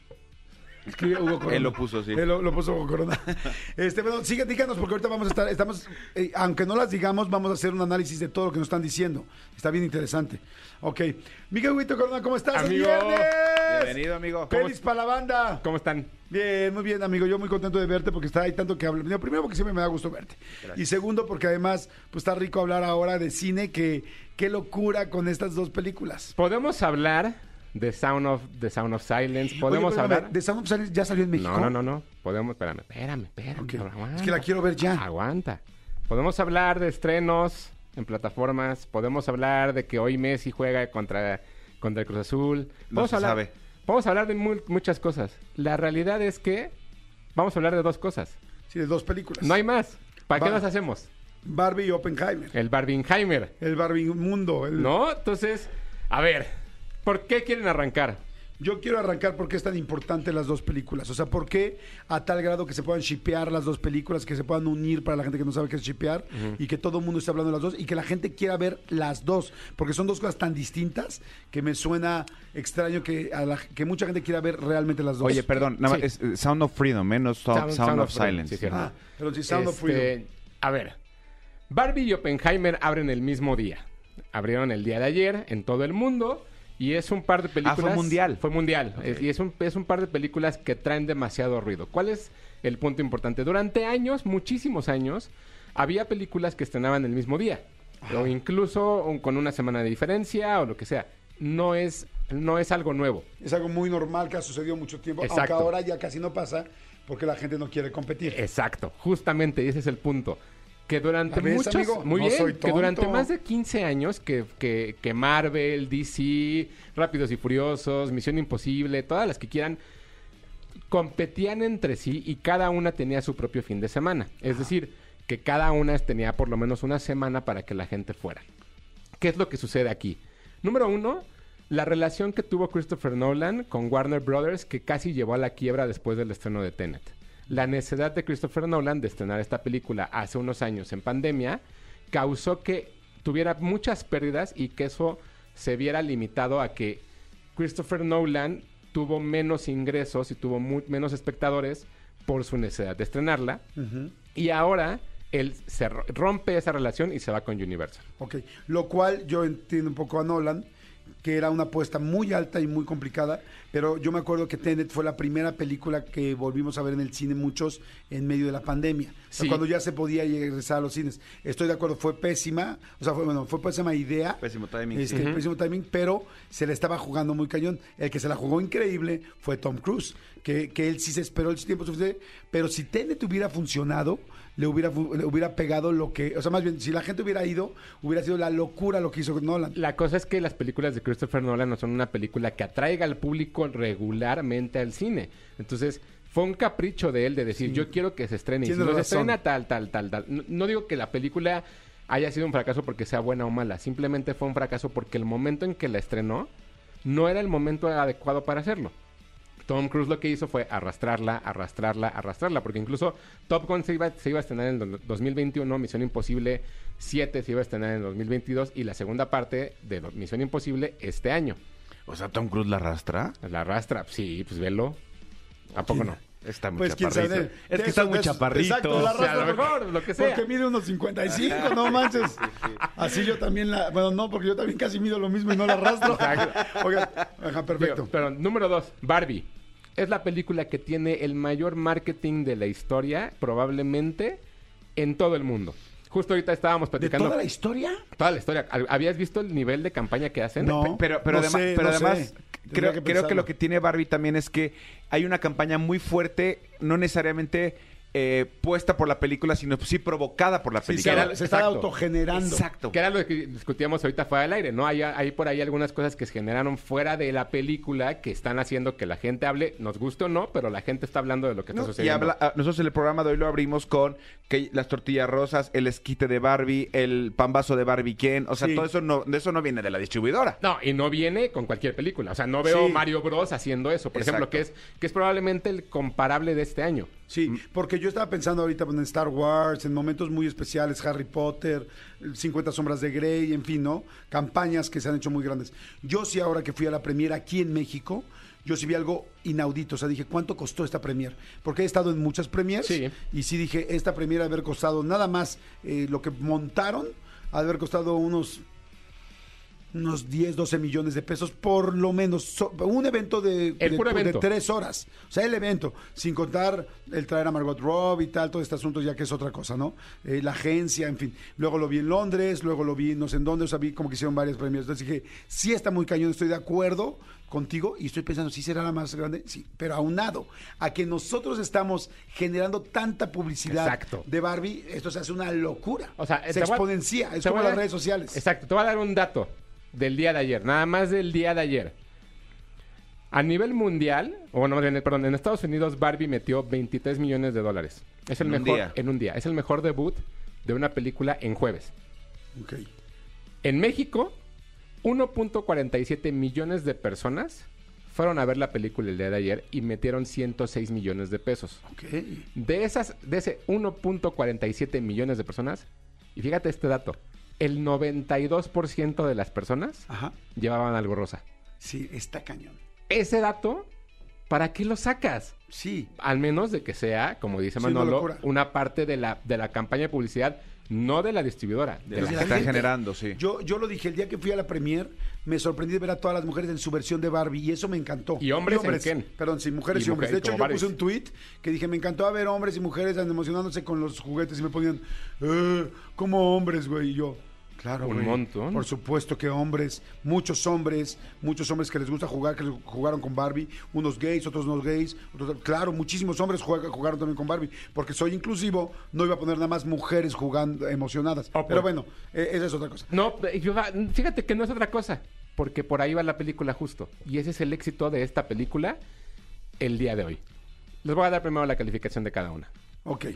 Escribe Hugo Corona. Él lo puso, sí. Él lo, lo puso Hugo Corona. Este, bueno, sigue, díganos, porque ahorita vamos a estar, estamos, eh, aunque no las digamos, vamos a hacer un análisis de todo lo que nos están diciendo. Está bien interesante. Ok. Miguel Huito Corona, ¿cómo estás? ¡Es Amigo. viernes! Bienvenido, amigo. ¡Pelis para la banda! ¿Cómo están? Bien, muy bien, amigo. Yo muy contento de verte porque está hay tanto que hablar. Primero, porque siempre me da gusto verte. Y segundo, porque además, pues está rico hablar ahora de cine. Que qué locura con estas dos películas. Podemos hablar de Sound of, de Sound of Silence. Podemos Oye, hablar. ¿De Sound of Silence ya salió en México? No, no, no, no. Podemos, espérame, espérame, espérame. Aguanta. Es que la quiero ver ya. Aguanta. Podemos hablar de estrenos en plataformas. Podemos hablar de que hoy Messi juega contra, contra el Cruz Azul. No Podemos se hablar, sabe. Podemos hablar de mu- muchas cosas. La realidad es que vamos a hablar de dos cosas. Sí, de dos películas. No hay más. ¿Para qué nos hacemos? Barbie y Oppenheimer. El Barbenheimer. El Barbie mundo. el- ¿No? Entonces, a ver, ¿por qué quieren arrancar? Yo quiero arrancar por qué es tan importante las dos películas. O sea, por qué a tal grado que se puedan shipear las dos películas, que se puedan unir para la gente que no sabe qué es shipear y que todo el mundo esté hablando de las dos y que la gente quiera ver las dos. Porque son dos cosas tan distintas que me suena extraño que, a la- que mucha gente quiera ver realmente las dos. Oye, perdón, nada más, Sí. es eh, Sound of Freedom, menos Sound, Sound of, Silence. sí. Ah, pero sí, Sound of Este, Freedom. A ver, Barbie y Oppenheimer abren el mismo día. Abrieron el día de ayer en todo el mundo y es un par de películas. Ah, fue mundial. Fue mundial. Es- y es un, es un par de películas que traen demasiado ruido. ¿Cuál es el punto importante? Durante años, muchísimos años, había películas que estrenaban el mismo día. O incluso un- con una semana de diferencia o lo que sea. No es, no es algo nuevo. Es algo muy normal que ha sucedido mucho tiempo, Exacto. aunque ahora ya casi no pasa porque la gente no quiere competir. Exacto, justamente y ese es el punto. Que durante ¿Ya ves, muchos, amigo? muy No bien, soy que durante más de 15 años que, que, que Marvel, DC, Rápidos y Furiosos, Misión Imposible, todas las que quieran, competían entre sí y cada una tenía su propio fin de semana. Es decir, que cada una tenía por lo menos una semana para que la gente fuera. ¿Qué es lo que sucede aquí? Número uno, la relación que tuvo Christopher Nolan con Warner Brothers que casi llevó a la quiebra después del estreno de Tenet. La necedad de Christopher Nolan de estrenar esta película hace unos años en pandemia causó que tuviera muchas pérdidas y que eso se viera limitado a que Christopher Nolan tuvo menos ingresos y tuvo menos espectadores por su necesidad de estrenarla. Y ahora él se ro- rompe esa relación y se va con Universal. Ok, lo cual yo entiendo un poco a Nolan, que era una apuesta muy alta y muy complicada, pero yo me acuerdo que Tenet fue la primera película que volvimos a ver en el cine muchos en medio de la pandemia, O sea, Sí. cuando ya se podía regresar a los cines. Estoy de acuerdo, fue pésima, o sea, fue, bueno, fue pésima idea. Pésimo timing. Este. Pésimo timing, pero se le estaba jugando muy cañón. El que se la jugó increíble fue Tom Cruise, que, que él sí se esperó el tiempo suficiente, pero si Tenet hubiera funcionado, le hubiera, le hubiera pegado lo que, o sea, más bien, si la gente hubiera ido, hubiera sido la locura lo que hizo Nolan. La cosa es que las películas de Christopher Nolan no son una película que atraiga al público regularmente al cine. Entonces, fue un capricho de él de decir, yo quiero que se estrene. Y si no se estrena tal, tal, tal, tal. No, no digo que la película haya sido un fracaso porque sea buena o mala. Simplemente fue un fracaso porque el momento en que la estrenó no era el momento adecuado para hacerlo. Tom Cruise lo que hizo fue arrastrarla, arrastrarla, arrastrarla, porque incluso Top Gun se iba, se iba a estrenar en el 2021, Misión Imposible 7 se iba a estrenar en 2022 y la segunda parte de Misión Imposible este año. O sea, Tom Cruise la arrastra. La arrastra, sí, pues velo. ¿A poco no? Está muy Pues quién chaparrito. sabe. Es que está muy chaparrito. Exacto, la O sea, lo arrastra mejor, lo que sea. Porque mide unos 55, no manches. Así yo también la. Bueno, no, porque yo también casi mido lo mismo y no la arrastro. Oigan, ajá, perfecto. Digo, pero número dos, Barbie. Es la película que tiene el mayor marketing de la historia, probablemente, en todo el mundo. Justo ahorita estábamos ¿De platicando toda la historia? toda la historia. ¿Habías visto el nivel de campaña que hacen? No. Pero, pero No además, sé, pero no además creo, que creo que lo que tiene Barbie también es que hay una campaña muy fuerte, no necesariamente eh, puesta por la película, sino sí provocada por la Sí, se, película. era- se está exacto. autogenerando. Exacto. Que era lo que discutíamos ahorita fuera del aire, ¿no? Hay, hay por ahí algunas cosas que se generaron fuera de la película que están haciendo que la gente hable, nos guste o no, pero la gente está hablando de lo que está ¿no? Y sucediendo. habla- ah, nosotros en el programa de hoy lo abrimos con que las tortillas rosas, el esquite de Barbie, el pambazo de Barbie Ken, o sea, Sí. todo eso no, de eso no viene de la distribuidora. No, y no viene con cualquier película. O sea, no veo Sí. Mario Bros haciendo eso, por ejemplo, que es, que es probablemente el comparable de este año. Sí, porque yo estaba pensando ahorita pues, en Star Wars, en momentos muy especiales, Harry Potter, 50 sombras de Grey, en fin, ¿no? Campañas que se han hecho muy grandes. Yo sí ahora que fui a la premier aquí en México, yo sí vi algo inaudito, o sea, dije, ¿cuánto costó esta premier? Porque he estado en muchas premiers Sí. y sí dije, esta premier haber costado nada más eh, lo que montaron, haber costado unos unos 10, 12 millones de pesos, por lo menos. So- un evento de, El de- evento. tres horas. O sea, el evento, sin contar el traer a Margot Robbie y tal, todo este asunto ya que es otra cosa, ¿no? Eh, la agencia, en fin. Luego lo vi en Londres, luego lo vi no sé en dónde, o sea, vi como que hicieron varios premios. Entonces dije, sí está muy cañón, estoy de acuerdo contigo y estoy pensando, ¿sí será la más grande? Sí, pero aunado a que nosotros estamos generando tanta publicidad Exacto. de Barbie, esto se hace una locura. O sea, se a- exponencia, es como a las redes sociales. Exacto, te voy a dar un dato del día de ayer, nada más del día de ayer. A nivel mundial, o bueno, bien, perdón, en Estados Unidos Barbie metió 23 millones de dólares. Es el En un mejor día. en un día, es el mejor debut de una película en jueves. Ok. En México, 1.47 millones de personas fueron a ver la película el día de ayer y metieron 106 millones de pesos. Ok. De esas, de ese 1.47 millones de personas, y fíjate este dato, el 92% de las personas Ajá. llevaban algo rosa. Sí, está cañón. Ese dato, ¿para qué lo sacas? Sí. Al menos de que sea, como dice Sí, una Manolo, una parte de la, de la campaña de publicidad, no de la distribuidora. de la que están gente. generando, sí. Yo, yo lo dije, el día que fui a la premier, me sorprendí de ver a todas las mujeres en su versión de Barbie y eso me encantó. ¿Y hombres en Ken? Perdón, sí, mujeres y, Y hombres. mujeres, De hecho, yo puse un tweet que dije, me encantó ver hombres y mujeres emocionándose con los juguetes y me ponían, eh, como hombres, güey. Y yo, claro, Un güey. montón. Por supuesto que hombres, muchos hombres, muchos hombres que les gusta jugar, que jugaron con Barbie, unos gays, otros no gays, otros- claro, muchísimos hombres jugaron también con Barbie, porque soy inclusivo, no iba a poner nada más mujeres jugando emocionadas. Oh, Pero bueno, eh, esa es otra cosa. No, eh, fíjate que no es otra cosa, porque por ahí va la película justo. Y ese es el éxito de esta película el día de hoy. Les voy a dar primero la calificación de cada una. Ok.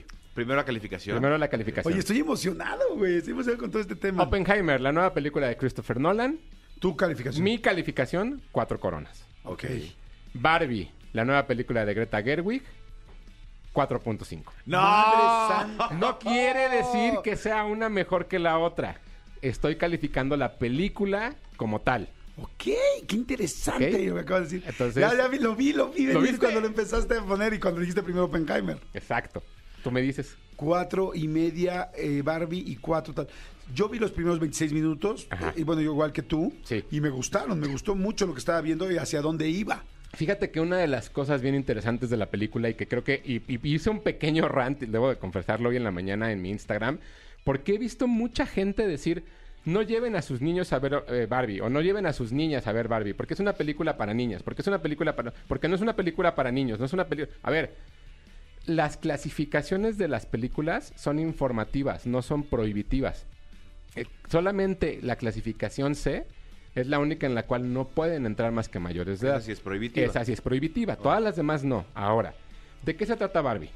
Primero la calificación. Primero la calificación. Oye, estoy emocionado, güey. Estoy emocionado con todo este tema. Oppenheimer, la nueva película de Christopher Nolan. Tu calificación. Mi calificación, cuatro coronas. Ok. Barbie, la nueva película de Greta Gerwig, 4.5. ¡No! No quiere decir que sea una mejor que la otra. Estoy calificando la película como tal. Ok, qué interesante lo que acabas de decir. Entonces- ya, ya vi, lo vi, lo vi. ¿Lo viste? cuando lo empezaste a poner y cuando dijiste primero Oppenheimer. Exacto. Tú me dices. Cuatro y media eh, Barbie y cuatro tal. Yo vi los primeros 26 minutos, Ajá. eh, y bueno, yo igual que tú, Sí. y me gustaron, me gustó mucho lo que estaba viendo y hacia dónde iba. Fíjate que una de las cosas bien interesantes de la película y que creo que y, y hice un pequeño rant, y debo de confesarlo hoy en la mañana en mi Instagram, porque he visto mucha gente decir no lleven a sus niños a ver eh, Barbie o no lleven a sus niñas a ver Barbie porque es una película para niñas, porque es una película para porque no es una película para niños, no es una película. A ver, las clasificaciones de las películas son informativas, no son prohibitivas. Eh, solamente la clasificación C Es la única en la cual no pueden entrar más que mayores de edad. Esa sí es prohibitiva. Esa sí es prohibitiva. Todas las demás no. Ahora, ¿de qué se trata Barbie?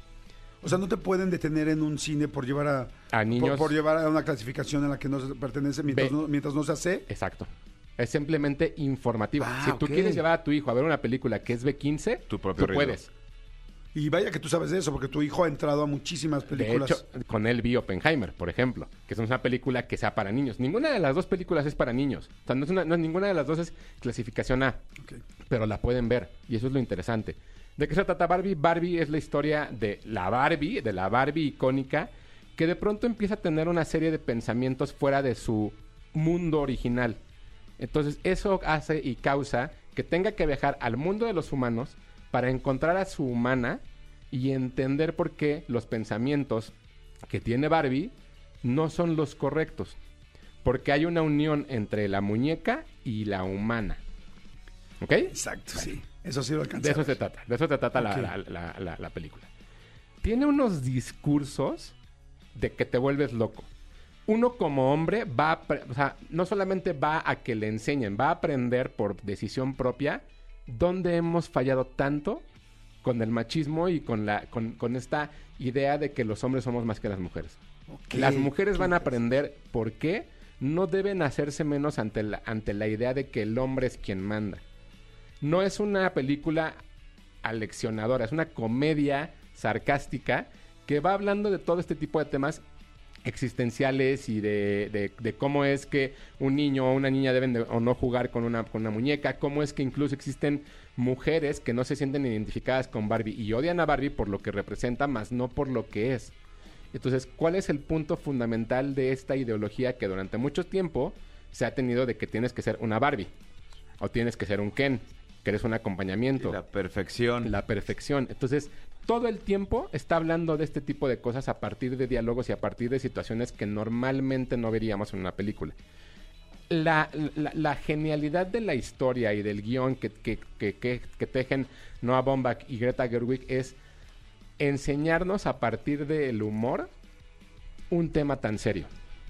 O sea, no te pueden detener en un cine por llevar a, A niños. Por, por llevar a una clasificación en la que no se pertenece mientras, no, mientras no se hace. Exacto. Es simplemente informativa. Ah, si tú quieres llevar a tu hijo a ver una película que es B15, Tu propio tú riesgo. puedes. Y vaya que tú sabes de eso, porque tu hijo ha entrado a muchísimas De películas. hecho, con él vi Oppenheimer, por ejemplo, que es una película que sea para niños. Ninguna de las dos películas es para niños. O sea, no es una- no- ninguna de las dos es clasificación A, pero la pueden ver. Y eso es lo interesante. ¿De qué se trata Barbie? Barbie es la historia de la Barbie, de la Barbie icónica, que de pronto empieza a tener una serie de pensamientos fuera de su mundo original. Entonces, eso hace y causa que tenga que viajar al mundo de los humanos para encontrar a su humana y entender por qué los pensamientos que tiene Barbie no son los correctos. Porque hay una unión entre la muñeca y la humana. ¿Ok? Exacto, sí. Eso sí lo alcancé. De eso se trata. De eso se trata la- la, la- la- la película. Tiene unos discursos de que te vuelves loco. Uno como hombre va a, o sea, no solamente va a que le enseñen, va a aprender por decisión propia dónde hemos fallado tanto con el machismo y con, la, con, con esta idea de que los hombres somos más que las mujeres. Las mujeres van a aprender por qué no deben hacerse menos ante la, ante la idea de que el hombre es quien manda. No es una película aleccionadora, es una comedia sarcástica que va hablando de todo este tipo de temas existenciales y de, de- cómo es que un niño o una niña deben de, o no jugar con una, con una muñeca, cómo es que incluso existen mujeres que no se sienten identificadas con Barbie y odian a Barbie por lo que representa, más no por lo que es. Entonces, ¿cuál es el punto fundamental de esta ideología que durante mucho tiempo se ha tenido de que tienes que ser una Barbie o tienes que ser un Ken, que eres un acompañamiento? La perfección. la perfección. Entonces, todo el tiempo está hablando de este tipo de cosas a partir de diálogos y a partir de situaciones que normalmente no veríamos en una película. La, la- la genialidad de la historia y del guion que, que, que, que- que tejen Noah Baumbach y Greta Gerwig es enseñarnos a partir del humor un tema tan serio.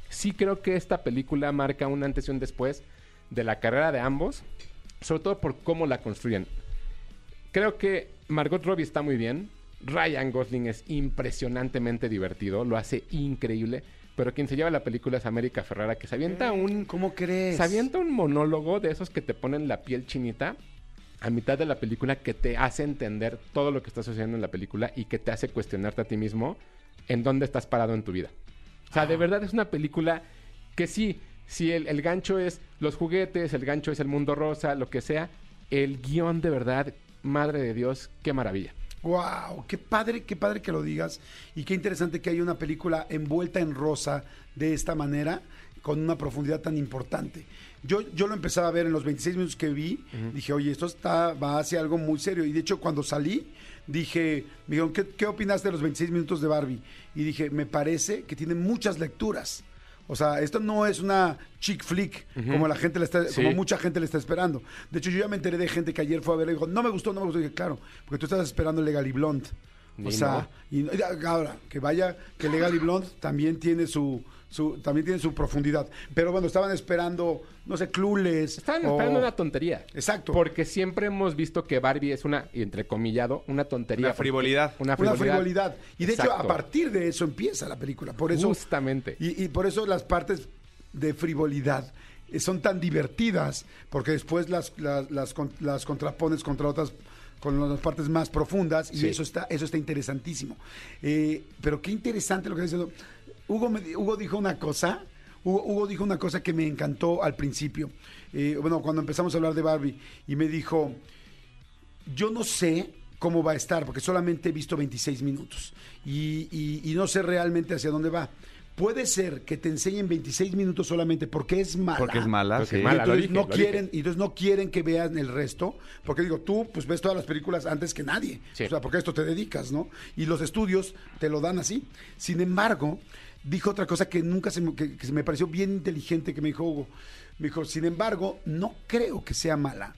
Sí creo que esta película marca un antes y un después de la carrera de ambos, sobre todo por cómo la construyen. Creo que Margot Robbie está muy bien. Ryan Gosling es impresionantemente divertido, lo hace increíble. Pero quien se lleva la película es América Ferrara, que se avienta un, ¿Cómo crees? se avienta un monólogo de esos que te ponen la piel chinita a mitad de la película que te hace entender todo lo que está sucediendo en la película y que te hace cuestionarte a ti mismo en dónde estás parado en tu vida. O sea, de verdad es una película que sí, si el, el gancho es los juguetes, el gancho es el mundo rosa, lo que sea, el guion de verdad, madre de Dios, qué maravilla. Wow, qué padre, qué padre que lo digas y qué interesante que haya una película envuelta en rosa de esta manera con una profundidad tan importante. Yo, yo lo empezaba a ver en los 26 minutos que vi, dije, oye, esto está, va hacia algo muy serio. Y de hecho, cuando salí, dije, me dijeron, ¿qué, ¿qué opinaste de los 26 minutos de Barbie? Y dije, me parece que tiene muchas lecturas. O sea, esto no es una chick flick como la gente le está, Sí. como mucha gente le está esperando. De hecho, yo ya me enteré de gente que ayer fue a ver y dijo, no me gustó, no me gustó. Y dije, claro, porque tú estabas esperando Legally Blonde. O sea, y y ahora, que vaya, que Legally Blonde también tiene su, su, también tiene su profundidad. Pero bueno, estaban esperando, no sé, Clueless. Estaban o- esperando una tontería. Exacto. Porque siempre hemos visto que Barbie es una, y entrecomillado, una tontería. Una frivolidad. Una una frivolidad. frivolidad. Y de hecho, a partir de eso empieza la película. Por eso, Justamente. Y, y por eso las partes de frivolidad eh, son tan divertidas, porque después las, las, las, con- las contrapones contra otras con las partes más profundas y Sí. eso está eso está interesantísimo. Eh, pero qué interesante lo que está diciendo. Hugo, me di- Hugo dijo una cosa, Hugo, Hugo dijo una cosa que me encantó al principio. Eh, bueno, cuando empezamos a hablar de Barbie y me dijo, yo no sé cómo va a estar, porque solamente he visto 26 minutos y, y- y no sé realmente hacia dónde va. Puede ser que te enseñen 26 minutos solamente porque es mala. Porque es mala, Porque sí. es Y mala. lo entonces dije, no quieren, y entonces no quieren que vean el resto, porque digo, tú pues ves todas las películas antes que nadie, Sí. o sea, porque a esto te dedicas, ¿no? Y los estudios te lo dan así. Sin embargo, dijo otra cosa que nunca se me, que, que se me pareció bien inteligente que me dijo Hugo. Me dijo, sin embargo, no creo que sea mala,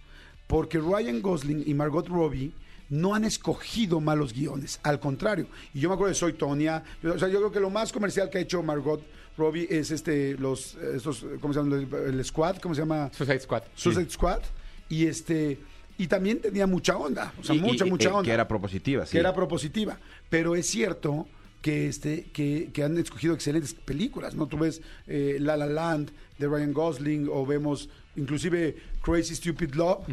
porque Ryan Gosling y Margot Robbie no han escogido malos guiones, al contrario. Y yo me acuerdo de Soy Tonia, yo- o sea, yo creo que lo más comercial que ha hecho Margot Robbie es este, los, estos, ¿cómo se llama? El, Squad, ¿cómo se llama? Suicide Squad. Suicide Squad. Y este, y también tenía mucha onda, o sea, Y- mucha, y- mucha eh, onda Que era propositiva, sí. que era propositiva. Pero es cierto que, este, que, que han escogido excelentes películas, ¿no? Tú ves eh, La La Land de Ryan Gosling o vemos inclusive Crazy Stupid Love,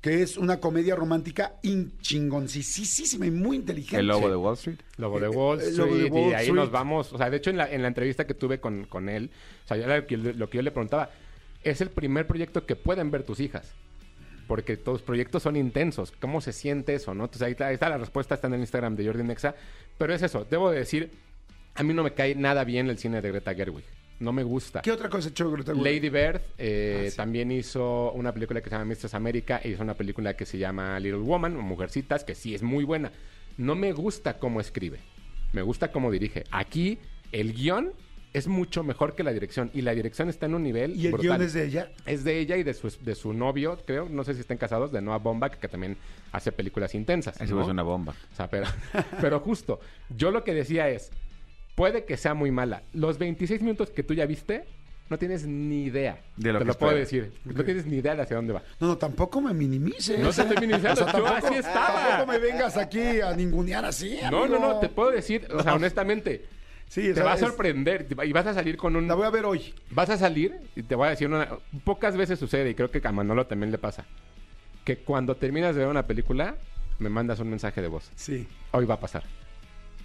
que es una comedia romántica in- chingoncísima y muy inteligente. El lobo de Wall Street. Lobo de Wall El Street, Lobo de Wall y ahí Street. nos vamos. O sea, de hecho, en la, en la entrevista que tuve con, con él, o sea, lo que, lo que yo le preguntaba, es el primer proyecto que pueden ver tus hijas. Porque tus proyectos son intensos. ¿Cómo se siente eso, no? Entonces ahí está, ahí está la respuesta, está en el Instagram de Jordi Nexa. Pero es eso, debo de decir, a mí no me cae nada bien el cine de Greta Gerwig. No me gusta. ¿Qué otra cosa hecho Greta Gerwig? Lady Bird eh, Ah, sí. también hizo una película que se llama Mistress America y hizo una película que se llama Little Woman o Mujercitas, que sí es muy buena. No me gusta cómo escribe, me gusta cómo dirige. Aquí el guion es mucho mejor que la dirección y la dirección está en un nivel ¿Y el brutal. guion es de ella? Es de ella y de su, de su novio, creo, no sé si estén casados, de Noah Baumbach, que también hace películas intensas. Eso ¿no? es una bomba. O sea, pero, pero justo, yo lo que decía es, puede que sea muy mala. Los 26 minutos que tú ya viste, no tienes ni idea. De lo Te que lo puedo decir. No tienes ni idea de hacia dónde va. No, no, tampoco me minimices. No te estoy minimizando, yo tampoco, así estaba. tampoco me vengas aquí a ningunear así, No, no, no, te puedo decir, o sea, honestamente, Sí, te va a sorprender y vas a salir con un... La voy a ver hoy. Vas a salir y te voy a decir una... Pocas veces sucede y creo que a Manolo también le pasa. Que cuando terminas de ver una película, me mandas un mensaje de voz. Sí. Hoy va a pasar.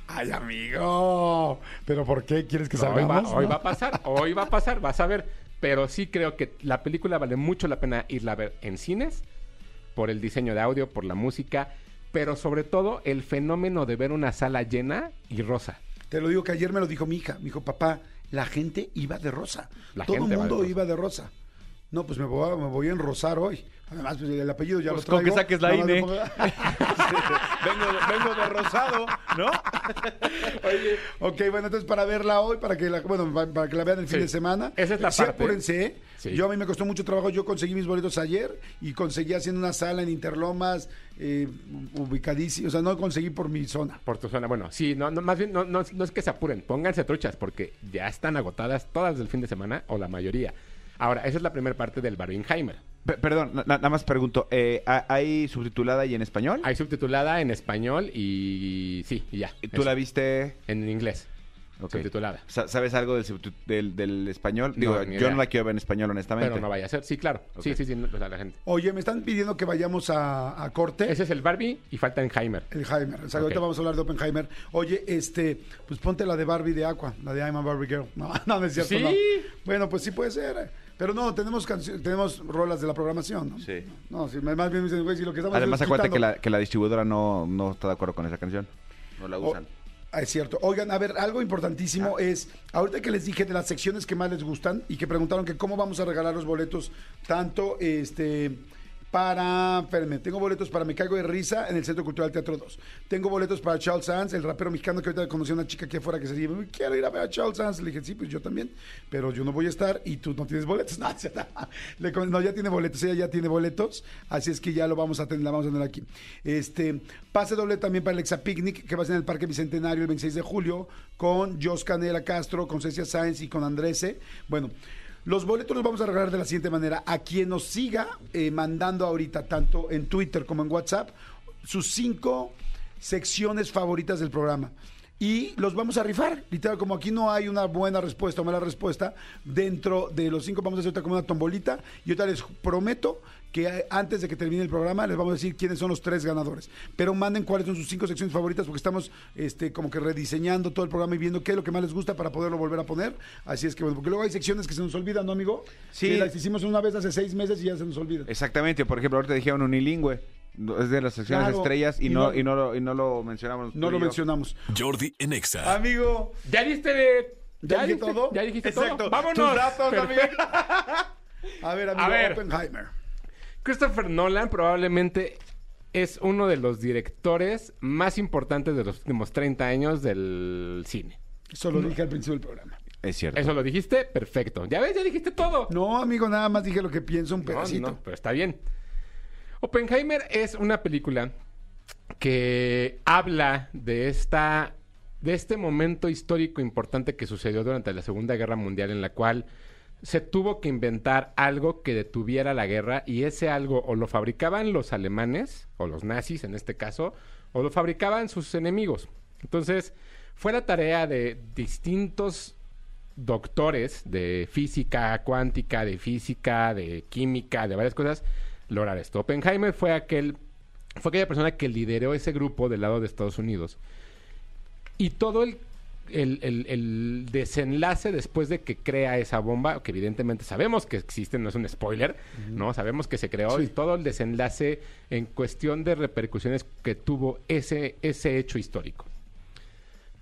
Ay, amigo. ¿Pero por qué quieres que No, hoy, va a pasar, hoy va a pasar, vas a ver. Pero sí creo que la película vale mucho la pena irla a ver en cines, por el diseño de audio, por la música, pero sobre todo el fenómeno de ver una sala llena y rosa. Te lo digo que ayer me lo dijo mi hija. Me dijo, papá, la gente iba de rosa. La Todo el de mundo iba de rosa. No, pues me voy, a, me voy a enrosar hoy. Además, pues el apellido ya Pues lo con traigo. que saques la INE. vengo, vengo de rosado, ¿no? Oye, ok, bueno, entonces para verla hoy, para que la, bueno, pa- para que la vean el fin Sí. de semana. Esa es la Sí, parte. apúrense. Sí. Yo a mí me costó mucho trabajo, yo conseguí mis boletos ayer y conseguí haciendo una sala en Interlomas, eh, ubicadísima, o sea, no conseguí por mi zona. Por tu zona. Bueno, sí, no, no, más bien no, no, no es que se apuren, pónganse truchas porque ya están agotadas todas del fin de semana o la mayoría. Ahora, esa es la primera parte del Barbenheimer. Pe- perdón, na- nada más pregunto. eh, ¿ha- ¿Hay subtitulada y en español? Hay subtitulada en español y sí, y ya. ¿Tú Eso. la viste? En inglés. Subtitulada. Sa- ¿Sabes algo del, subtit- del, del español? Digo, yo no la quiero ver en español, honestamente. Pero no vaya a ser. Sí, claro. Sí, sí, sí. no, o sea, la gente. Oye, me están pidiendo que vayamos a, a corte. Ese es el Barbie y falta Enheimer. El Heimer. O sea, Ok. ahorita vamos a hablar de Oppenheimer. Oye, este, pues ponte la de Barbie de Aqua, la de I'm a Barbie Girl. No, no, no es cierto. Sí. no. Bueno, pues sí puede ser. Pero no, tenemos tenemos rolas de la programación, ¿no? Sí. No, sí, más bien me dicen, güey, si lo que estamos Además, acuérdate que la, que la distribuidora no, no está de acuerdo con esa canción. No la usan. ah, es cierto. Oigan, a ver, algo importantísimo es, ahorita que les dije de las secciones que más les gustan y que preguntaron que cómo vamos a regalar los boletos, tanto este para, espérenme, tengo boletos para Me Caigo de Risa en el Centro Cultural Teatro 2. Tengo boletos para Charles Sands, el rapero mexicano que ahorita conocí a una chica aquí afuera que se dice, quiero ir a ver a Charles Sands. Le dije, sí, pues yo también, pero yo no voy a estar y tú no tienes boletos. No, ya tiene boletos, ella ya tiene boletos, así es que ya lo vamos a tener, la vamos a tener aquí. Este, pase doble también para el Picnic, que va a ser en el Parque Bicentenario el 26 de julio, con Jos Canela Castro, con Cecia Sáenz y con Andrese. Bueno, los boletos los vamos a regalar de la siguiente manera. A quien nos siga eh, mandando ahorita, tanto en Twitter como en WhatsApp, sus cinco secciones favoritas del programa. Y los vamos a rifar. Literal, como aquí no hay una buena respuesta o mala respuesta, dentro de los cinco vamos a hacer ahorita como una tombolita. Y ahorita les prometo que antes de que termine el programa les vamos a decir quiénes son los tres ganadores. Pero manden cuáles son sus cinco secciones favoritas porque estamos este, como que rediseñando todo el programa y viendo qué es lo que más les gusta para poderlo volver a poner. Así es que bueno, porque luego hay secciones que se nos olvidan, ¿no, amigo? Sí. Que las hicimos una vez hace seis meses y ya se nos olvidan. Exactamente, por ejemplo, ahorita dijeron unilingüe. No, Es de las secciones Claro, estrellas y, y no, no- y, no lo, y no lo mencionamos. No lo yo. mencionamos. Jordi en Exa. Amigo, ¿Ya diste de... ¿Ya dije dijiste- todo? ¿Ya dijiste Exacto. todo? ¡Vámonos! Tus datos, Perfecto. a ver, amigo, A ver. Oppenheimer. Christopher Nolan probablemente es uno de los directores más importantes de los últimos 30 años del cine. Eso lo dije al principio del programa. Es cierto. ¿Eso lo dijiste? Perfecto. ¿Ya ves? Ya dijiste todo. No, amigo, nada más dije lo que pienso un No, pedacito. no, pero está bien. Oppenheimer es una película que habla de esta de este momento histórico importante que sucedió durante la Segunda Guerra Mundial en la cual se tuvo que inventar algo que detuviera la guerra y ese algo o lo fabricaban los alemanes o los nazis en este caso o lo fabricaban sus enemigos. Entonces, fue la tarea de distintos doctores de física cuántica, de física, de química, de varias cosas, lograr esto. Oppenheimer fue aquel fue aquella persona que lideró ese grupo del lado de Estados Unidos. Y todo el, el- el- el desenlace después de que crea esa bomba, que evidentemente sabemos que existe, no es un spoiler, ¿no? Sabemos que se creó Sí. y todo el desenlace en cuestión de repercusiones que tuvo ese, ese hecho histórico.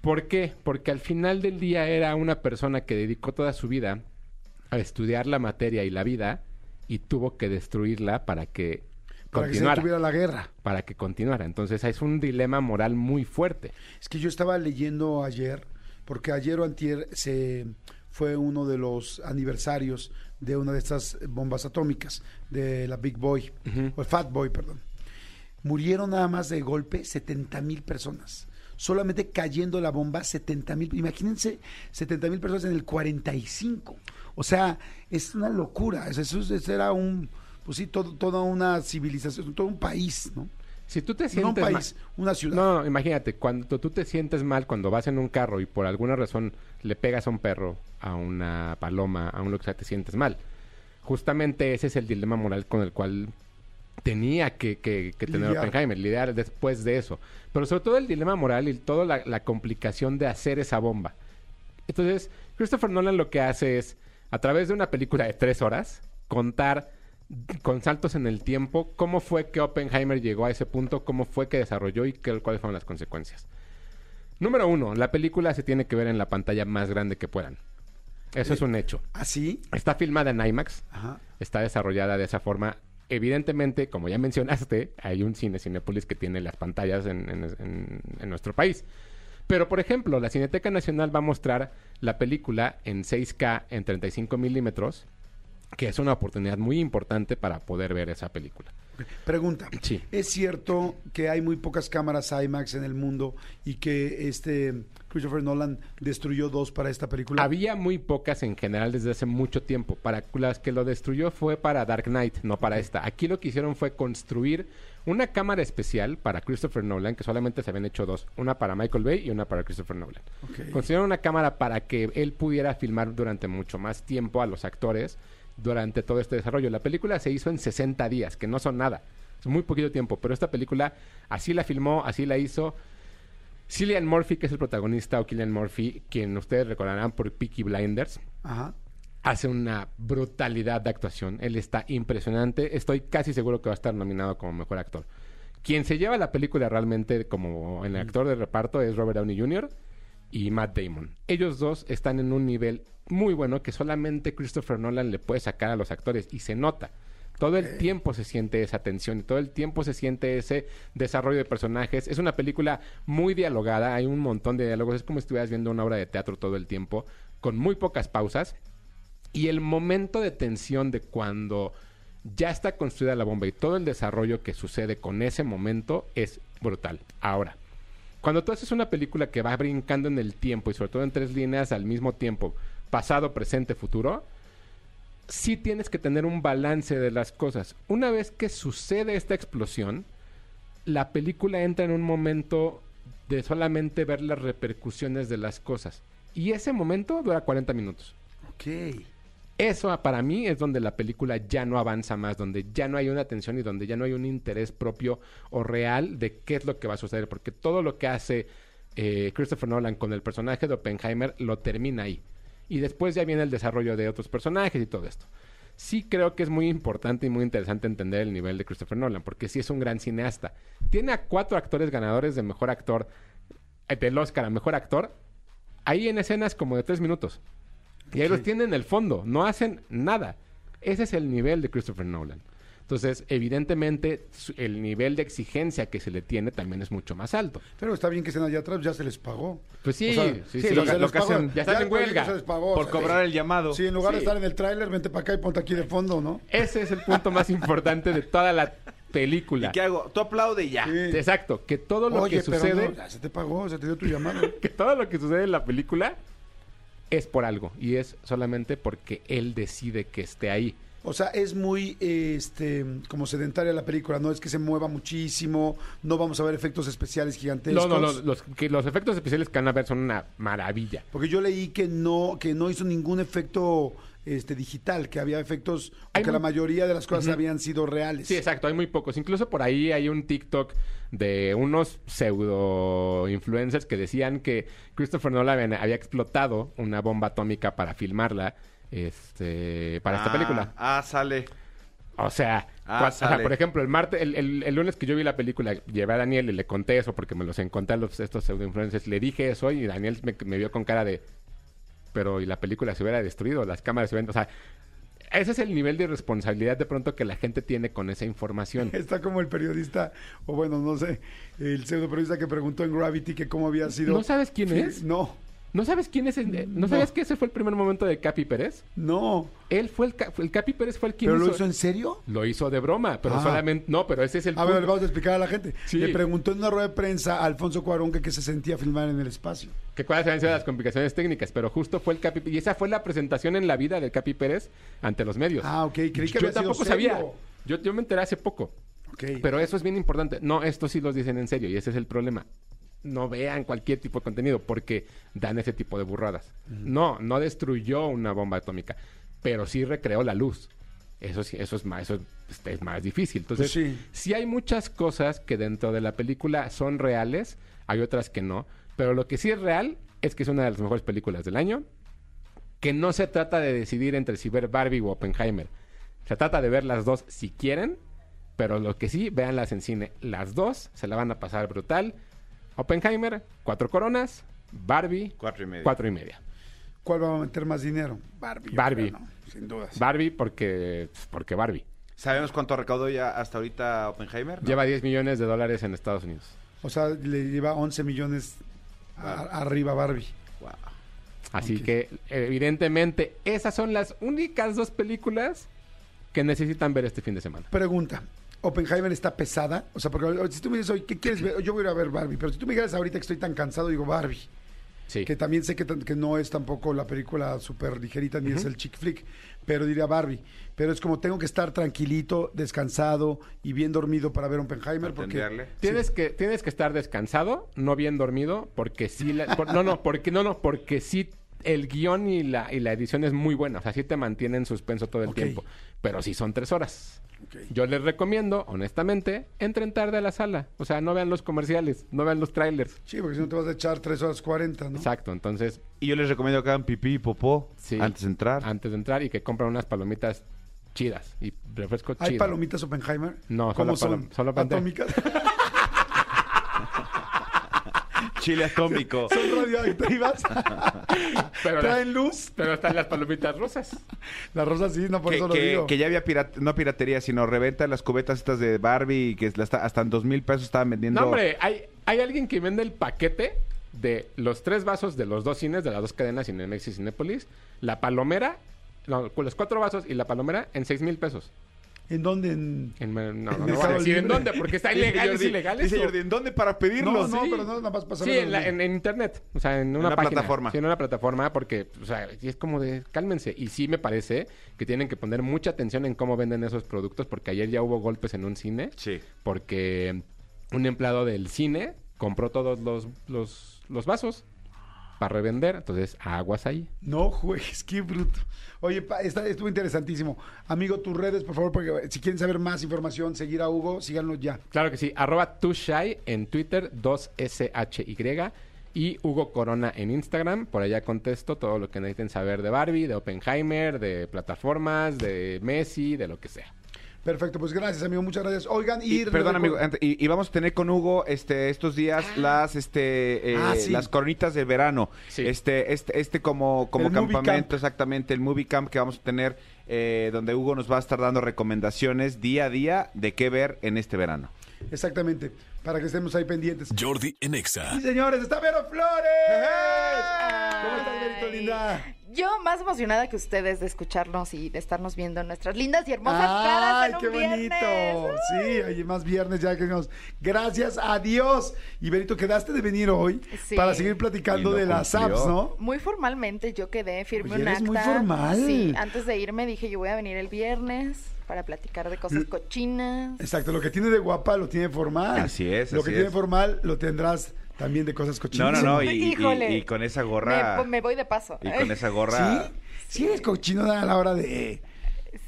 ¿Por qué? Porque al final del día era una persona que dedicó toda su vida a estudiar la materia y la vida y tuvo que destruirla para que Para que se detuviera la guerra. para que continuara. Entonces es un dilema moral muy fuerte. Es que yo estaba leyendo ayer, porque ayer o antier se fue uno de los aniversarios de una de estas bombas atómicas, de la Big Boy, o el Fat Boy, perdón. Murieron nada más de golpe 70 mil personas. Solamente cayendo la bomba, 70 mil. Imagínense, 70 mil personas en el 45. O sea, es una locura. Eso, eso- eso era un, pues sí, todo- toda una civilización, todo un país, ¿no? Si tú te No un sientes país, mal- una ciudad. No, no, imagínate, cuando tú te sientes mal cuando vas en un carro y por alguna razón le pegas a un perro, a una paloma, a un lo que sea, te sientes mal. Justamente ese es el dilema moral con el cual tenía que, que- que tener Lidiar. Oppenheimer, lidiar después de eso. Pero sobre todo el dilema moral y toda la, la complicación de hacer esa bomba. Entonces, Christopher Nolan lo que hace es, a través de una película de tres horas, contar con saltos en el tiempo cómo fue que Oppenheimer llegó a ese punto, cómo fue que desarrolló y qué- cuáles fueron las consecuencias. Número uno, la película se tiene que ver en la pantalla más grande que puedan. Eso es un hecho. Así. Está filmada en IMAX, Ajá. está desarrollada de esa forma. Evidentemente, como ya mencionaste, hay un cine Cinepolis que tiene las pantallas en, en- en- en nuestro país. Pero, por ejemplo, la Cineteca Nacional va a mostrar la película en 6K en 35 milímetros, que es una oportunidad muy importante para poder ver esa película. Pregunta. Sí. ¿Es cierto que hay muy pocas cámaras IMAX en el mundo y que este Christopher Nolan destruyó dos para esta película? Había muy pocas en general desde hace mucho tiempo. Para las que lo destruyó fue para Dark Knight, no para esta. Aquí lo que hicieron fue construir una cámara especial para Christopher Nolan, que solamente se habían hecho dos. Una para Michael Bay y una para Christopher Nolan. Ok. Construyeron una cámara para que él pudiera filmar durante mucho más tiempo a los actores durante todo este desarrollo. La película se hizo en 60 días, que no son nada. Es muy poquito tiempo, pero esta película así la filmó, así la hizo. Cillian Murphy, que es el protagonista, o Killian Murphy, quien ustedes recordarán por Peaky Blinders, Ajá. hace una brutalidad de actuación. Él está impresionante. Estoy casi seguro que va a estar nominado como mejor actor. Quien se lleva la película realmente como el actor de reparto es Robert Downey Jr. y Matt Damon. Ellos dos están en un nivel muy bueno que solamente Christopher Nolan le puede sacar a los actores y se nota. Todo el tiempo se siente esa tensión y todo el tiempo se siente ese desarrollo de personajes. Es una película muy dialogada, hay un montón de diálogos, es como si estuvieras viendo una obra de teatro todo el tiempo, con muy pocas pausas. Y el momento de tensión de cuando ya está construida la bomba y todo el desarrollo que sucede con ese momento es brutal. Ahora, cuando tú haces una película que va brincando en el tiempo y sobre todo en tres líneas al mismo tiempo, pasado, presente, futuro, sí tienes que tener un balance de las cosas. Una vez que sucede esta explosión, la película entra en un momento de solamente ver las repercusiones de las cosas. Y ese momento dura 40 minutos. Ok. Eso ah, para mí es donde la película ya no avanza más, donde ya no hay una atención y donde ya no hay un interés propio o real de qué es lo que va a suceder, porque todo lo que hace eh, Christopher Nolan con el personaje de Oppenheimer lo termina ahí. Y después ya viene el desarrollo de otros personajes y todo esto. Sí creo que es muy importante y muy interesante entender el nivel de Christopher Nolan, porque sí es un gran cineasta. Tiene a cuatro actores ganadores de mejor actor, eh, del Oscar a mejor actor, ahí en escenas como de tres minutos. Y ahí los tienen en el fondo, no hacen nada. Ese es el nivel de Christopher Nolan. Entonces, evidentemente, el nivel de exigencia que se le tiene también es mucho más alto. Pero está bien que estén allá atrás, ya se les pagó. Pues sí, O sea, sí, sí, lo lo que hacen- ya están en huelga. se les pagó, Por o sea, cobrar el llamado. Sí, en lugar de Sí. estar en el tráiler, vente para acá y ponte aquí de fondo, ¿no? Ese es el punto más importante de toda la película. ¿Y qué hago? Tú aplaude y ya. Sí. Exacto, que todo lo Oye, que pero sucede, no, ya se te pagó, se te dio tu llamada. que todo lo que sucede en la película es por algo y es solamente porque él decide que esté ahí. O sea, es muy este como sedentaria la película, no es que se mueva muchísimo, no vamos a ver efectos especiales gigantescos. No, no, no, los, que los efectos especiales que van a ver son una maravilla. Porque yo leí que no que no hizo ningún efecto este digital, que había efectos o Hay que muy- la mayoría de las cosas habían sido reales. Sí, exacto, hay muy pocos. Incluso por ahí hay un TikTok de unos pseudo influencers que decían que Christopher Nolan había explotado una bomba atómica para filmarla este, para esta Ah, película. Ah, sale. O sea, Ah, o sea, por ejemplo, el martes, el, el- el lunes que yo vi la película, llevé a Daniel y le conté eso porque me los encontré a los, estos pseudo influencers. Le dije eso y Daniel me, me vio con cara de. Pero y la película se hubiera destruido, las cámaras se hubieran. O sea, ese es el nivel de irresponsabilidad de pronto que la gente tiene con esa información. Está como el periodista, o bueno, no sé, el pseudo periodista que preguntó en Gravity que cómo había sido. ¿No sabes quién es? No, ¿No sabes quién es? el- ¿No, sabías que ese fue el primer momento de Capi Pérez? no. Él fue el, el Capi Pérez fue el quien ¿Pero lo hizo, en serio? lo hizo de broma, pero Ah. solamente no, pero ese es el A ver, punto. le vamos a explicar a la gente. Sí. Le preguntó en una rueda de prensa a Alfonso Cuarón que, qué se sentía filmar en el espacio. que cuáles habían sido las complicaciones técnicas, pero justo fue el Capi y esa fue la presentación en la vida del Capi Pérez ante los medios. Ah, ok, creí que yo había sido tampoco serio. sabía. Yo, yo me enteré hace poco. Ok. Pero eso es bien importante. No, esto sí los dicen en serio y ese es el problema. No vean cualquier tipo de contenido porque dan ese tipo de burradas. No, no destruyó una bomba atómica, pero sí recreó la luz. Eso sí, eso es más, eso es, es más difícil. Entonces, Pues sí. sí hay muchas cosas que dentro de la película son reales, hay otras que no, pero lo que sí es real es que es una de las mejores películas del año, que no se trata de decidir entre si ver Barbie o Oppenheimer. Se trata de ver las dos si quieren, pero lo que sí, véanlas en cine. Las dos se la van a pasar brutal. Oppenheimer, cuatro coronas. Barbie, Cuatro y medio. cuatro y media. ¿Cuál va a meter más dinero? Barbie. Barbie. creo, no, sin dudas. Barbie porque, porque Barbie. ¿Sabemos cuánto recaudó ya hasta ahorita Oppenheimer? No. Lleva 10 millones de dólares en Estados Unidos. O sea, le lleva 11 millones a- arriba Barbie. Wow. Así que, evidentemente, esas son las únicas dos películas que necesitan ver este fin de semana. Pregunta. ¿Oppenheimer está pesada? O sea, porque si tú me dices hoy, ¿qué quieres ver? Yo voy a ir a ver Barbie. Pero si tú me dijeras ahorita que estoy tan cansado, digo Barbie. Sí. Que también sé que, no es tampoco la película súper ligerita ni es el chick flick, pero diría Barbie. Pero es como tengo que estar tranquilito, descansado y bien dormido para ver Oppenheimer. Porque. Tienes que, tienes que estar descansado, no bien dormido, porque sí, la- por- no, no, porque no, no, porque sí el guion y la, y la edición es muy buena, o sea, sí te mantiene en suspenso todo el tiempo, pero sí son tres horas. Yo les recomiendo, honestamente, entren tarde a la sala, o sea, no vean los comerciales, no vean los trailers. Sí, porque si no te vas a echar 3 horas 40, ¿no? Exacto, entonces, Y yo les recomiendo que hagan pipí y popó sí. antes de entrar. Antes de entrar y que compren unas palomitas chidas y refresco ¿Hay chido. palomitas Oppenheimer? No, ¿Cómo solo son? palom- solo pante- ¿Atómicas? Chile atómico. ¿Son radioactivas? Pero, las- ¿Traen luz? pero están las palomitas rosas. La rosa sí, no por que, eso lo que- digo. que ya había pirat- no piratería, sino reventa las cubetas estas de Barbie y que hasta en dos mil pesos estaban vendiendo. No, hombre, hay, hay alguien que vende el paquete de los tres vasos de los dos cines, de las dos cadenas, Cinemex y Cinépolis, la palomera, no, con los cuatro vasos y la palomera en seis mil pesos. ¿En dónde? En... En- no, no, En no a decir en dónde, porque está ilegal, es ilegal dice. Jordi, ¿en dónde para No, pedirlos? no, sí. pero no, nada más para Sí, en, la- en- en internet, o sea, en una, página. plataforma. Sí, en una plataforma, porque, o sea, es como de, cálmense. Y sí me parece que tienen que poner mucha atención en cómo venden esos productos, porque ayer ya hubo golpes en un cine. Sí. porque un empleado del cine compró todos los, los, los vasos para revender, entonces aguas ahí. No juegues, qué bruto. Oye, pa, está, estuvo interesantísimo. Amigo, tus redes, por favor, porque si quieren saber más información, seguir a Hugo, síganlo ya. Claro que sí, arroba tushai en Twitter, 2SHY y Hugo Corona en Instagram, por allá contesto todo lo que necesiten saber de Barbie, de Oppenheimer, de plataformas, de Messi, de lo que sea. Perfecto, pues gracias, amigo, muchas gracias. Oigan, y... Y, perdón, amigo, y, y vamos a tener con Hugo este estos días las este eh, Ah, sí. las coronitas de verano. Sí. Este este este como como El campamento camp. exactamente el movie camp que vamos a tener eh, donde Hugo nos va a estar dando recomendaciones día a día de qué ver en este verano. Exactamente, para que estemos ahí pendientes. Jordi en Exa. Sí, señores, está Vero Flores. ¿Cómo estás, Berito linda? Yo más emocionada que ustedes de escucharnos y de estarnos viendo nuestras lindas y hermosas caras ¡Ay, en un qué viernes. bonito! Sí, hay más viernes ya que nos... Gracias a Dios. Y Berito, quedaste de venir hoy Sí. para seguir platicando de las cumplió. apps, ¿no? Muy formalmente yo quedé, firme Oye, un eres acta. muy formal. Sí, antes de irme dije yo voy a venir el viernes para platicar de cosas cochinas. Exacto, lo que tiene de guapa lo tiene formal. Así es, Lo así que tiene es. formal lo tendrás también de cosas No, cochinas. no, no. Y, y- Híjole. y con esa gorra. Me, me voy de paso. Y con esa gorra. ¿Sí? Sí eres cochinona a la hora de...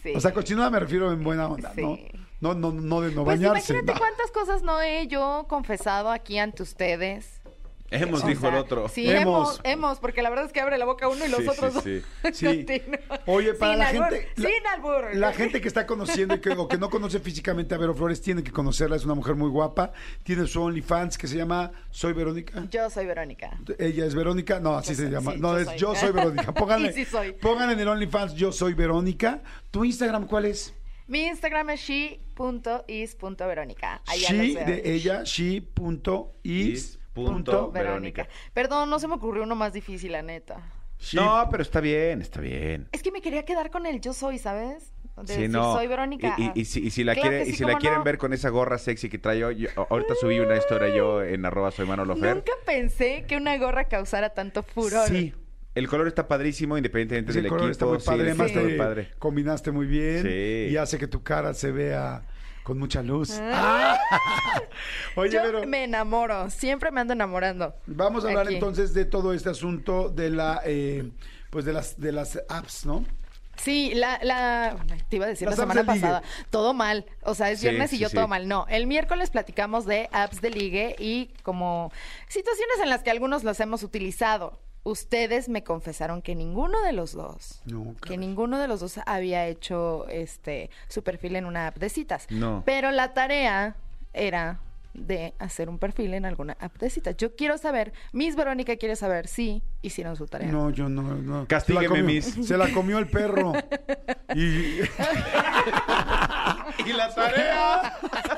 Sí. O sea, cochinona me refiero en buena onda, ¿no? Sí. No, no, no de no Pues bañarse. imagínate ¿no? cuántas cosas no he yo confesado aquí ante ustedes. Hemos, O dijo sea, el otro. Sí, Hemos. hemos, hemos, porque la verdad es que abre la boca uno y los Sí, otros sí, dos sí. continúan. Oye, para Sin la albur, gente... la- sin albur. La gente que está conociendo y que, o que no conoce físicamente a Vero Flores tiene que conocerla. Es una mujer muy guapa. Tiene su OnlyFans que se llama Soy Verónica. Yo soy Verónica. Ella es Verónica. No, así Yo se soy- llama. sí, no, yo es soy. Yo Soy Verónica. Pónganle, sí pónganle en el OnlyFans Yo Soy Verónica. ¿Tu Instagram cuál es? Mi Instagram es she.is.verónica. Allá She de ella, she.is. Punto Verónica. Verónica. Perdón, no se me ocurrió uno más difícil, la neta. No, pero está bien, está bien. Es que me quería quedar con el yo soy, ¿sabes? De Sí, decir, no. soy Verónica. Y, y- y si, y si la, Claro quiere- que y sí, si la cómo quieren ver con esa gorra sexy que trae yo, yo- ahorita subí una historia yo en arroba soy Manolo Fer. Nunca pensé que una gorra causara tanto furor. Sí. El color está padrísimo, independientemente del color equipo. está muy padre. sí, Además, está te muy padre. combinaste muy bien. Sí. Y hace que tu cara se vea con mucha luz. Ah. Oye, Yo pero me enamoro, siempre me ando enamorando. vamos a hablar Aquí. entonces de todo este asunto de la, eh, pues de las, de las apps, ¿no? Sí, la, la, te iba a decir Las la semana ligue. pasada, todo mal, o sea, es Sí, viernes y sí, yo sí. todo mal. No, el miércoles platicamos de apps de ligue y como situaciones en las que algunos los hemos utilizado. Ustedes me confesaron que ninguno de los dos, No, que ninguno de los dos había hecho este su perfil en una app de citas. No. Pero la tarea era de hacer un perfil en alguna app de citas. Yo quiero saber, Miss Verónica quiere saber si hicieron su tarea. No, yo no, no. Castígueme, Se la comió- Miss. Se la comió el perro. y ¿Y la tarea?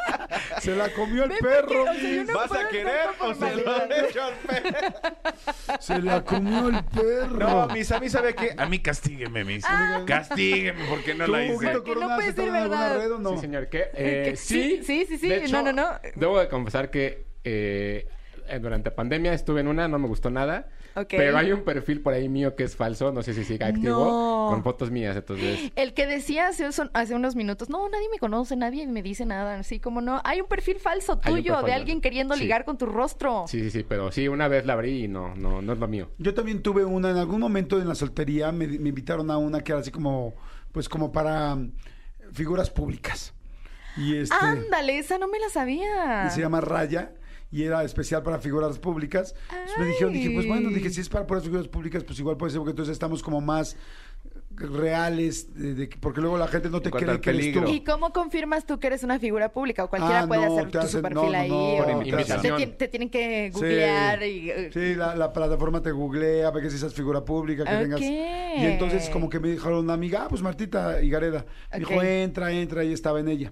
se la comió el perro. o sea, no ¿Vas a querer o se lo han hecho al perro? Se la comió el perro. No, mis, a mí sabe qué. A mí castígueme, mis. Castígueme porque no ¿Tú, la hice. Porque no puede ser verdad. red o no? Sí, señor, ¿qué? Eh, ¿Qué? sí, Sí, sí, sí, De hecho, no, no, no. Debo de confesar que eh, eh, durante pandemia estuve en una, no me gustó nada. Pero hay un perfil por ahí mío que es falso, no sé si sigue activo, No. con fotos mías, entonces... El que decía hace, unos minutos, no, nadie me conoce, nadie me dice nada, así como no. Hay un perfil falso tuyo perfil de falso. alguien queriendo Sí. ligar con tu rostro. Sí, sí, sí, pero sí, una vez la abrí y no, no, no es lo mío. Yo también tuve una, en algún momento en la soltería me, me invitaron a una que era así como, pues como para mm, figuras públicas. Y este Ándale, esa no me la sabía. y se llama Raya y era especial para figuras públicas. Entonces me dijeron, dije, pues bueno, dije, si es para puras figuras públicas, pues igual puede ser porque entonces estamos como más reales, de- de que- porque luego la gente no te cree que eres tú. peligro. ¿Y cómo confirmas tú que eres una figura pública? O cualquiera Ah, puede no, hacer te tu hacen- perfil no, no, ahí. no, o te tienen que Sí. googlear y... eh, Sí, la, la plataforma te googlea, ve que si seas figura pública, que Ok. tengas. Y entonces, como que me dijeron una amiga, ah, pues Martita Higareda. Me dijo, entra, entra, y estaba en ella.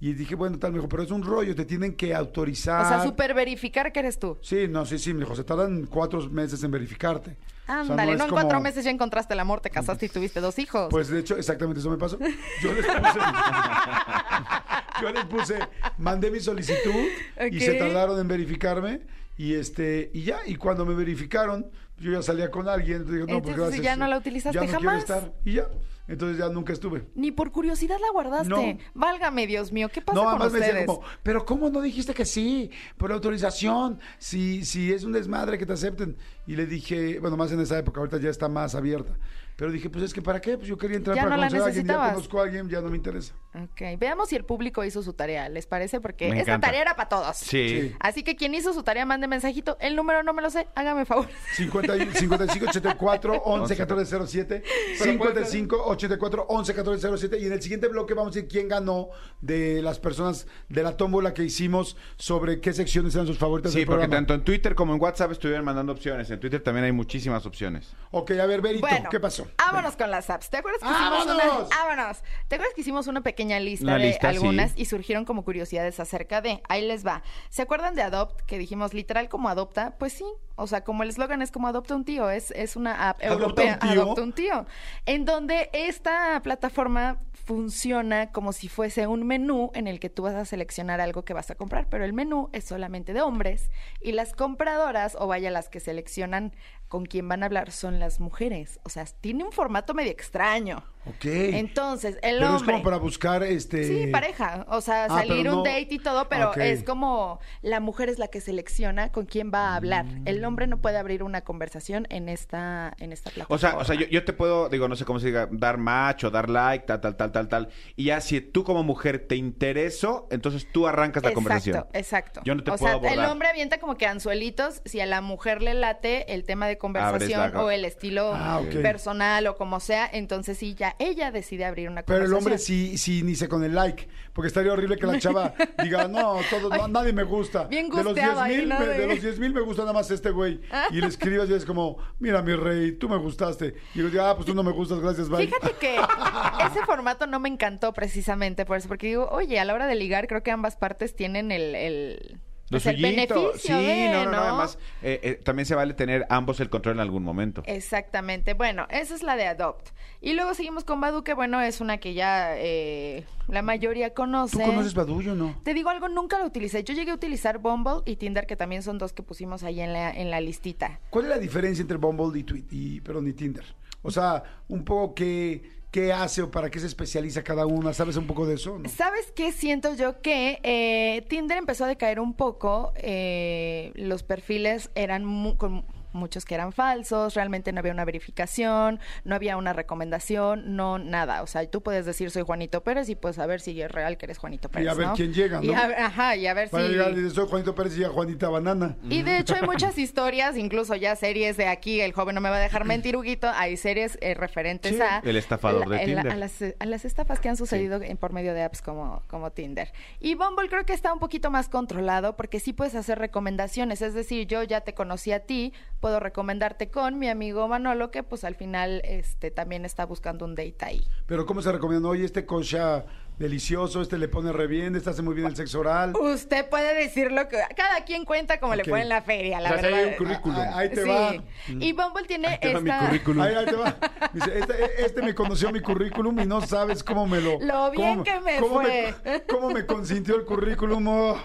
Y dije, bueno, tal, me dijo, pero es un rollo, te tienen que autorizar. O sea, super verificar que eres tú. Sí, no, sí, sí, me dijo, se tardan cuatro meses en verificarte. O sea, Ándale, no, es en cuatro meses ya encontraste el amor, te casaste y tuviste dos hijos. Pues de hecho, exactamente eso me pasó. Yo les puse. yo les puse, mandé mi solicitud y se tardaron en verificarme. Y este, y ya, y cuando me verificaron, yo ya salía con alguien. Entonces, no, pues gracias. ya no la utilizaste ya no jamás. Quiero estar. Y ya. Entonces ya nunca estuve. Ni por curiosidad la guardaste. No. Válgame, Dios mío, ¿qué pasa No, con me ustedes? decían como, pero ¿cómo no dijiste que sí? Por autorización, si, si es un desmadre que te acepten. Y le dije, bueno, más en esa época, ahorita ya está más abierta. Pero dije, pues es que ¿para qué? Pues yo quería entrar Ya para no la conocer a alguien, ya conozco a alguien, ya no me interesa. Ok, veamos si el público hizo su tarea, ¿les parece? Porque Me esta encanta. tarea era para todos. Sí. Así que quien hizo su tarea, mande mensajito. El número no me lo sé, hágame favor. 50 y- 55 84 11 14 07 55 84 11 14 07 y en el siguiente bloque vamos a decir quién ganó de las personas de la tómbola que hicimos sobre qué secciones eran sus favoritas Sí, del porque programa. tanto en Twitter como en WhatsApp estuvieron mandando opciones. En Twitter también hay muchísimas opciones. Ok, a ver, Berito, Bueno, ¿qué pasó? Vámonos con las apps. ¿Te acuerdas que hicimos una, ¡Vámonos! vámonos. ¿Te acuerdas que hicimos una pequeña lista Una de lista, algunas sí. y surgieron como curiosidades acerca de? Ahí les va. ¿Se acuerdan de Adopt que dijimos literal como adopta? Pues sí. O sea, como el eslogan es como adopta un tío, es, es una app ¿Adopta europea, un tío? adopta un tío, en donde esta plataforma funciona como si fuese un menú en el que tú vas a seleccionar algo que vas a comprar, pero el menú es solamente de hombres y las compradoras, o vaya, las que seleccionan con quién van a hablar, son las mujeres. O sea, tiene un formato medio extraño. Ok. Entonces, el Pero es hombre... como para buscar este. Sí, pareja. O sea, Ah, salir un date y todo, pero es como la mujer es la que selecciona con quién va a hablar. Mm. El hombre no puede abrir una conversación en esta, en esta plataforma. O sea, o sea yo, yo te puedo, digo, no sé cómo se diga, dar match o dar like, tal, tal, tal, tal, tal. Y ya si tú como mujer te intereso, entonces tú arrancas la exacto, conversación. exacto. Yo no te o puedo sea, el hombre avienta como que anzuelitos si a la mujer le late el tema de conversación la- o el estilo Ah, personal o como sea, entonces sí, ya ella decide abrir una Pero el conversación. hombre sí, sí inicia con el like. Porque estaría horrible que la chava diga, no, todo, no, nadie me gusta. Bien de los gusteado 10 ahí, mil, ¿no? me, De- de los 10 mil me gusta nada más este güey. Y le escribas y es como, mira mi rey, tú me gustaste. Y yo digo, ah, pues tú no me gustas, gracias, bye. Fíjate que ese formato no me encantó precisamente por eso, porque digo, oye, a la hora de ligar creo que ambas partes tienen el, el, Lo pues, beneficio Sí, de, no, no, no, además eh, eh, también se vale tener ambos el control en algún momento. Exactamente. Bueno, esa es la de Adopt. Y luego seguimos con Badu, que bueno, es una que ya eh, la mayoría conoce. ¿Tú conoces Badullo o no? Te digo algo, nunca lo utilicé. Yo llegué a utilizar Bumble y Tinder, que también son dos que pusimos ahí en la, en la listita. ¿Cuál es la diferencia entre Bumble y, y perdón, y Tinder? O sea, un poco qué, qué hace o para qué se especializa cada una. ¿Sabes un poco de eso? no? ¿Sabes qué siento yo? Que eh, Tinder empezó a decaer un poco. eh, los perfiles eran mu- con muchos que eran falsos, realmente no había una verificación, no había una recomendación, no nada. O sea, tú puedes decir soy Juanito Pérez y pues saber si es real que eres Juanito Pérez. a ver ¿no? quién llega, Y ¿no? a ver- ajá, y a ver Para si. llegar y decir, soy Juanito Pérez y ya Juanita Banana. Y de hecho hay muchas historias, incluso ya series de aquí, el joven no me va a dejar mentir, Huguito, hay series eh, referentes Sí, a... el estafador de el- Tinder. A las, a las estafas que han sucedido en, por medio de apps como, como Tinder. Y Bumble creo que está un poquito más controlado porque sí puedes hacer recomendaciones, es decir, yo ya te conocí a ti, puedo recomendarte con mi amigo Manolo que pues al final este también está buscando un date ahí. Pero ¿cómo se recomienda? Oye, este cocha delicioso, este le pone re bien, este hace muy bien el sexo oral. Usted puede decir lo que... Cada quien cuenta como le fue en la feria, la O sea, verdad. hay un currículum. Ah, Ahí te Sí. va. Y Bumble tiene te va mi currículum. Ahí, ahí te va. Dice, este, este me conoció mi currículum y no sabes cómo me lo... Lo bien cómo- que me cómo fue. cómo me consintió el currículum. oh.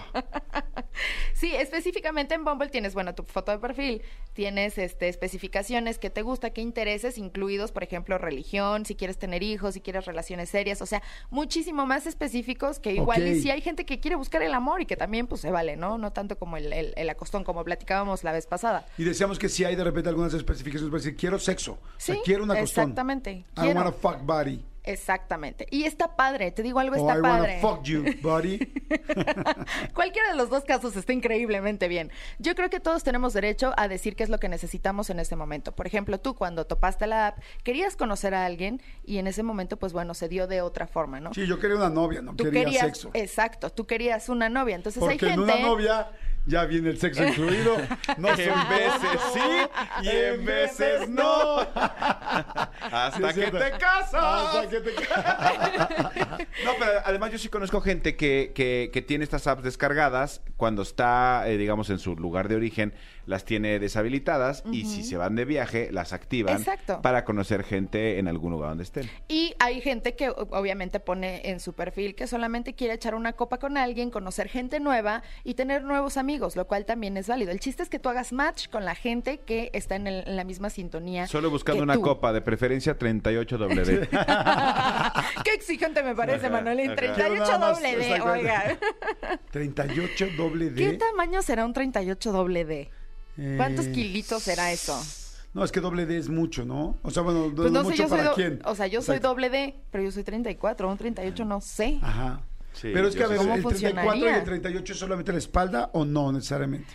Sí, específicamente en Bumble tienes, bueno, tu foto de perfil, tienes este especificaciones que te gusta, qué intereses, incluidos, por ejemplo, religión, si quieres tener hijos, si quieres relaciones serias, o sea, muchísimo más específicos que igual y si hay gente que quiere buscar el amor y que también pues se vale, ¿no? No tanto como el, el, el acostón, como platicábamos la vez pasada. Y decíamos que si hay de repente algunas especificaciones para decir, quiero sexo. o sea, Sí, quiero una costón. exactamente. I Quiero. wanna fuck body. Exactamente. Y está padre, te digo algo, O está I padre. fuck you, buddy. Cualquiera de los dos casos está increíblemente bien. Yo creo que todos tenemos derecho a decir qué es lo que necesitamos en este momento. Por ejemplo, tú cuando topaste la app, querías conocer a alguien y en ese momento, pues bueno, se dio de otra forma, ¿no? Sí, yo quería una novia, no tú quería querías, sexo. exacto, tú querías una novia. Entonces Porque hay en gente. una novia ya viene el sexo incluido. No En veces sí y en veces no. Hasta Sí, que te casas. Hasta que te casas. No, pero además yo sí conozco gente que, que, que tiene estas apps descargadas cuando está, eh, digamos, en su lugar de origen, las tiene deshabilitadas y si se van de viaje, las activan Exacto. para conocer gente en algún lugar donde estén. Y hay gente que obviamente pone en su perfil que solamente quiere echar una copa con alguien, conocer gente nueva y tener nuevos amigos, lo cual también es válido. El chiste es que tú hagas match con la gente que está en, el- en la misma sintonía. Solo buscando que una tú. copa, de preferencia 38W. Qué exigente me parece, Ajá, Manuel. En ajá. 38 Quiero nada más, doble D, oiga. 38 doble ¿Qué D. tamaño será un 38 doble D? ¿Cuántos Eh, kilitos será eso? No, es que doble D es mucho, ¿no? O sea, bueno, Pues no, no sé, mucho yo soy para do- quién. O sea, yo soy doble D, pero yo soy 34, un 38 no sé. Ajá. Sí, Pero es que a ver, sí ¿Cómo ¿el 34 y el 38 es solamente la espalda o no necesariamente?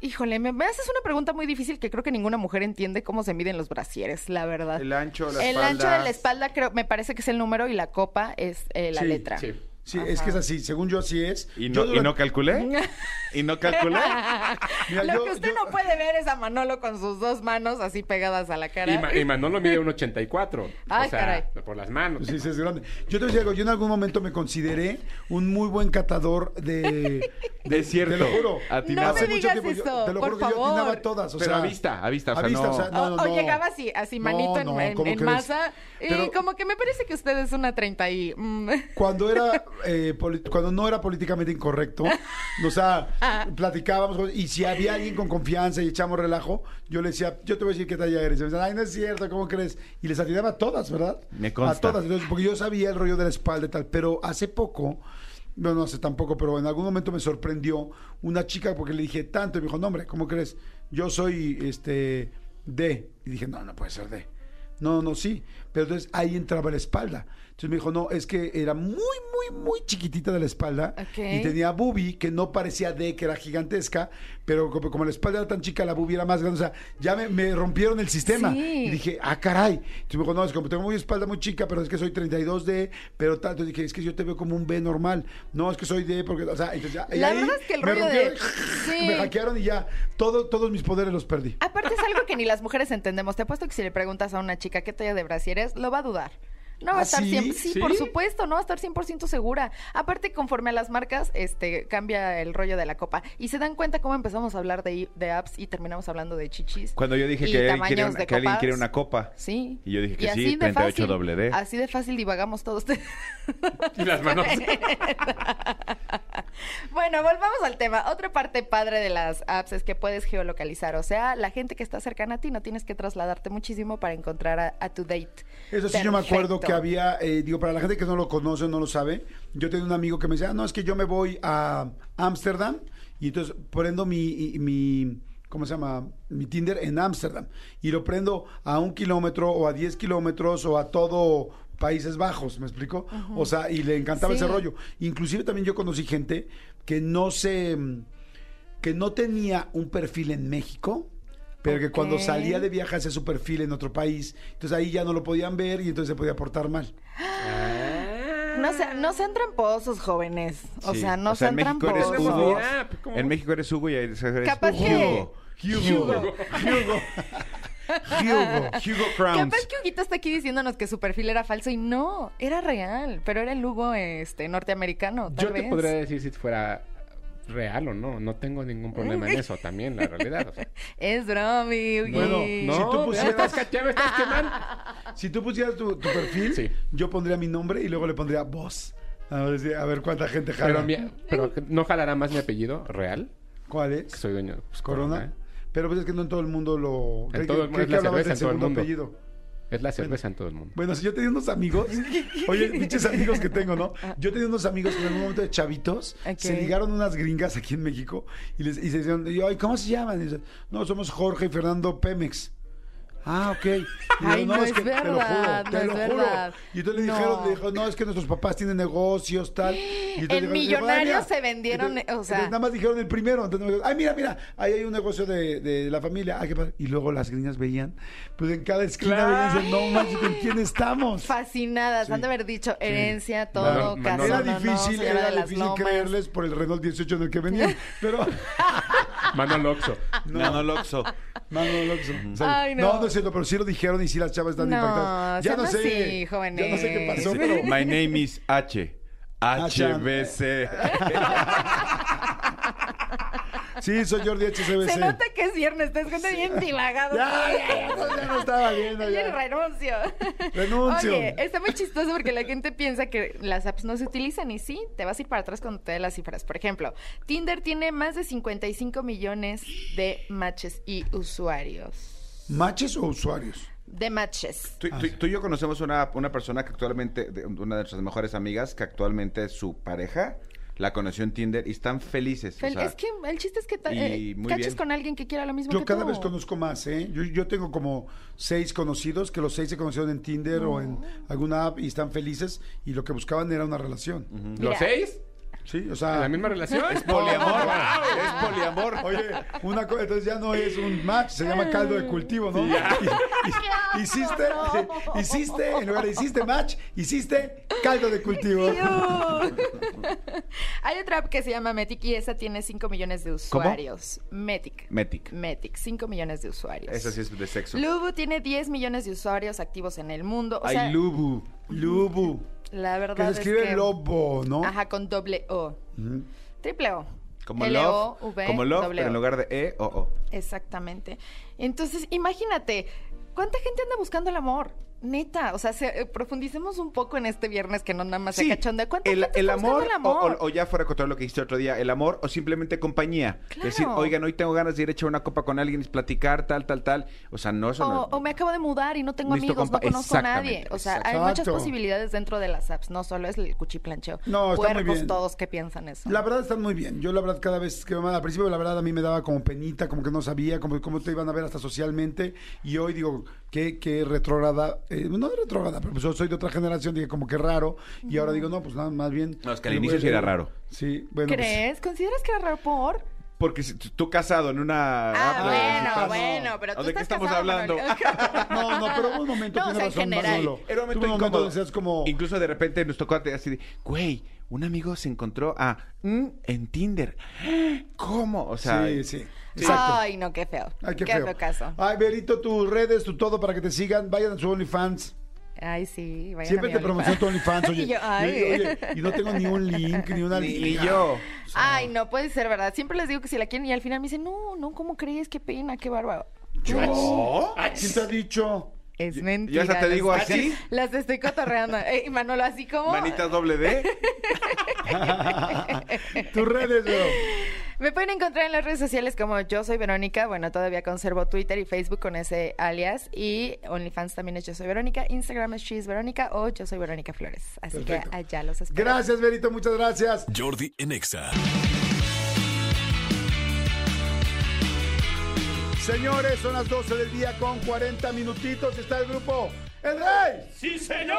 Híjole, me, me haces una pregunta muy difícil que creo que ninguna mujer entiende cómo se miden los brasieres, la verdad. El ancho, la El espalda. ancho de la espalda creo, me parece que es el número y la copa es eh, la Sí, letra. Sí. Sí, es que es así, según yo así es. ¿Y Yo no, ¿Y no calculé? ¿Y no calculé? Mira, Lo yo- que usted yo- no puede ver es a Manolo con sus dos manos así pegadas a la cara. Y, Ma- y Manolo mide un 84. Ay, o sea, caray. por las manos. Sí, sí, es grande. Yo te voy a decir algo, yo en algún momento me consideré un muy buen catador de... De cierto. Te lo juro. Atinaba. No me Hace mucho tiempo, yo- eso, te lo por juro que yo favor. atinaba todas, o Pero sea... a vista, a vista, o a vista, no- o sea, no, no, o llegaba así, así manito No, en- no, en, ¿cómo en crees? masa. Y Pero- como que me parece que usted es una 30 y... mm, Cuando era eh, cuando no era políticamente incorrecto, o sea, platicábamos y si había alguien con confianza y echamos relajo, yo le decía, yo te voy a decir qué talla eres. Y me decían, ay, no es cierto, ¿cómo crees? Y les atinaba a todas, ¿verdad? Me consta. A todas, Entonces, porque yo sabía el rollo de la espalda y tal, pero hace poco, no, no hace tampoco, pero en algún momento me sorprendió una chica porque le dije tanto y me dijo, no, hombre, ¿cómo crees? Yo soy, este, D. Y dije, no, no puede ser D. No, no, sí. Pero entonces ahí entraba la espalda. Entonces me dijo, no, es que era muy, muy, muy chiquitita de la espalda. Y tenía boobie, que no parecía D, que era gigantesca, pero como, como la espalda era tan chica, la boobie era más grande. O sea, ya me, me rompieron el sistema. Sí. Y dije, ah, caray. Entonces me dijo, no, es como tengo muy espalda muy chica, pero es que soy 32D, pero tanto. Dije, es que yo te veo como un B normal. No, es que soy D, porque, o sea, entonces ya. La verdad es que el me rollo rompieron, de- Sí. Me hackearon y ya, todo, todos mis poderes los perdí. Aparte es algo que ni las mujeres entendemos. Te apuesto que si le preguntas a una chica qué talla de brasier es, lo va a dudar. No va ¿Ah, a estar sí? siempre, sí, ¿Sí? por supuesto, no va a estar 100% segura. Aparte, conforme a las marcas, este, cambia el rollo de la copa. Y se dan cuenta cómo empezamos a hablar de, de apps y terminamos hablando de chichis. Cuando yo dije que, alguien quiere, una, de que alguien copas. quiere una copa. Sí. Y yo dije que así sí, de 38 fácil- doble D. Así de fácil divagamos todos. Y las manos. Bueno, volvamos al tema. Otra parte padre de las apps es que puedes geolocalizar. O sea, la gente que está cercana a ti no tienes que trasladarte muchísimo para encontrar a, a tu date. Eso sí, yo me acuerdo Perfecto. Que había, eh, digo, para la gente que no lo conoce o no lo sabe, yo tenía un amigo que me decía, "Ah, no, es que yo me voy a Ámsterdam y entonces prendo mi, mi, ¿cómo se llama? Mi Tinder en Ámsterdam y lo prendo a un kilómetro o a 10 kilómetros o a todo Países Bajos, ¿me explico? O sea, y le encantaba Sí. ese rollo. Inclusive también yo conocí gente que no se, que no tenía un perfil en México, pero que cuando salía de viaje hacía su perfil en otro país, entonces ahí ya no lo podían ver y entonces se podía portar mal. No, sean, no sean tramposos, jóvenes. O Sí. sea, no O sea, en sean eres tramposos. Hugo. Ah. En México eres Hugo y ahí eres Capaz que- Hugo. Hugo. Hugo. Hugo. Hugo Crowns. Capaz que Huguito está aquí diciéndonos que su perfil era falso y no, era real, pero era el Hugo este, norteamericano, tal Yo te vez. podría decir si fuera real o no. No tengo ningún problema en eso también, la realidad. O sea, Es Huguito. Bueno, no, Si tú me pusieras- estás cachando, me estás quemando. Si tú pusieras tu, tu perfil, Sí. yo pondría mi nombre y luego le pondría voz. A ver, si- a ver cuánta gente jala. Pero, mi- pero no jalará más mi apellido real. ¿Cuál Que es? soy dueño pues, Corona. ¿eh? Pero pues es que no en todo el mundo lo... Creí todo el mundo es la cerveza en todo el segundo mundo. apellido. Es la cerveza en todo el mundo. Bueno, si yo tenía unos amigos, oye, pinches amigos que tengo, ¿no? Yo tenía unos amigos que en algún momento de chavitos se ligaron unas gringas aquí en México y, les, y se decían, y yo, "Ay, ¿cómo se llaman? Y dicen, no, somos Jorge y Fernando Pemex. Ah, ok. Ay, no es te lo juro, verdad, te no es lo juro. verdad. Y entonces le No. dijeron, le dijo, no, es que nuestros papás tienen negocios, tal. Y En dijo- dijo, "Ay, Millonarios mira". se vendieron, Entonces- o sea- entonces nada más dijeron el primero. Entonces, ay, mira, mira, ahí hay un negocio de, de la familia. Ay, qué padre. Y luego las gringas veían, pues en cada esquina Claro. veían, no manches, ¿con quién estamos? Fascinadas, Sí. han de haber dicho herencia, todo, Claro, casa. Era no, no, difícil, señora era difícil creerles por el Renault 18 en el que venían. Pero, Mano Loxo. Nano Loxo. Mano Loxo. O sea, Ay, no. no. no, es cierto, pero sí lo dijeron y sí las chavas están No, impactadas. Ya no sé, así, jóvenes. ya no sé qué pasó, pero My name is H. HBC. sí, soy Jordi HCBC. Se nota que es viernes, te cuenta bien divagado. Ya, ya, ya, ya no estaba viendo. Ayer Ya. renuncio. Renuncio. Oye, está muy chistoso porque la gente piensa que las apps no se utilizan y sí, te vas a ir para atrás cuando te dé las cifras. Por ejemplo, Tinder tiene más de 55 millones de matches y usuarios. ¿Matches o usuarios? De matches. Tú, tú- tú y yo conocemos una, una persona que actualmente, de- una de nuestras mejores amigas, que actualmente su pareja la conoció en Tinder y están felices. o Fel- sea, es que el chiste es que eh, muy caches bien. con alguien que quiera lo mismo Yo que cada tú. vez conozco más, ¿eh? Yo, yo tengo como seis conocidos que los seis se conocieron en Tinder o en alguna app y están felices y lo que buscaban era una relación. ¿Los seis? Sí, o ¿En sea... la misma relación? Es poliamor. es poliamor. Oye, una co- entonces ya no es un match, se llama caldo de cultivo, ¿no? Y- y- hiciste, hiciste, en lugar de hiciste match, hiciste Caldo de cultivo. Hay otra app que se llama Metic y esa tiene 5 millones de usuarios. Metic. Metic. Metic, 5 millones de usuarios. Esa sí es de sexo. Lubu tiene 10 millones de usuarios activos en el mundo. O sea, Ay, Lubu. Lubu. La Que verdad se escribe es que... lobo, ¿no? Ajá, con doble O. Triple O. Como L-O-V, love, como love, pero en O. lugar de E o O. Exactamente. Entonces, imagínate, ¿cuánta gente anda buscando el amor? Neta, o sea, se- eh, profundicemos un poco en este viernes que no nada más se Sí, cachonde. ¿Cuánta el, gente el amor, el amor? O, o- o ya fuera contra lo que dijiste otro día, el amor o simplemente compañía. Claro. Decir, oigan, hoy tengo ganas de ir a echar una copa con alguien y platicar, tal, tal, tal. O sea, no, eso O, no. o me acabo de mudar y no tengo amigos, no conozco a nadie. O sea, hay muchas posibilidades dentro de las apps. No solo es el cuchiplancheo. No, está muy Puercos bien. todos que piensan eso. La verdad están muy bien. Yo la verdad cada vez que al principio la verdad a mí me daba como penita, como que no sabía cómo, cómo te iban a ver hasta socialmente y hoy digo que qué retrógrada, eh, no retrógrada, pero pues yo soy de otra generación, dije como que raro y ahora digo no, pues nada más bien. No, es que al me inicio a sí era raro. Sí, bueno. pues, ¿Crees? ¿Consideras que era raro por? Porque si tú casado en una... Ah, bueno, bueno, pero tú ¿O ¿De qué estás estamos casado, hablando? No, no, pero hubo un momento, No, tiene o sea, en razón. Manolo. Era un momento un momento donde decías como... Incluso de repente nos tocó así de, güey, un amigo se encontró a mm, en Tinder. ¿Cómo? O sea, sí, sí. Exacto. Ay, no, qué feo. Ay, qué, feo. caso. Ay, Berito, tus redes, tu todo para que te sigan. Vayan a su OnlyFans. Ay, sí. vayan Siempre a te promociono tu OnlyFans. Oye. Y yo, ay. Y, oye, y no tengo ni un link, ni una ni, yo. Ay, no puede ser, ¿verdad? Siempre les digo que si la quieren y al final me dicen, no, no, ¿cómo crees? Qué pena, qué bárbaro. ¿Yo? ¿Quién te ha dicho? Es mentira. yo hasta te digo así. Las estoy cotorreando. Eh, Manolo, así como... Manitas doble D. Tus redes, bro. Me pueden encontrar en las redes sociales como yo soy Verónica. Bueno, todavía conservo Twitter y Facebook con ese alias. Y OnlyFans también es yo soy Verónica. Instagram es She's Verónica o yo soy Verónica Flores. Así Perfecto. que allá los espero. Gracias, Berito, muchas gracias. Jordi en Exa. Señores, son las 12 del día con 40 minutitos. Está el grupo El Rey. ¡Sí, señor!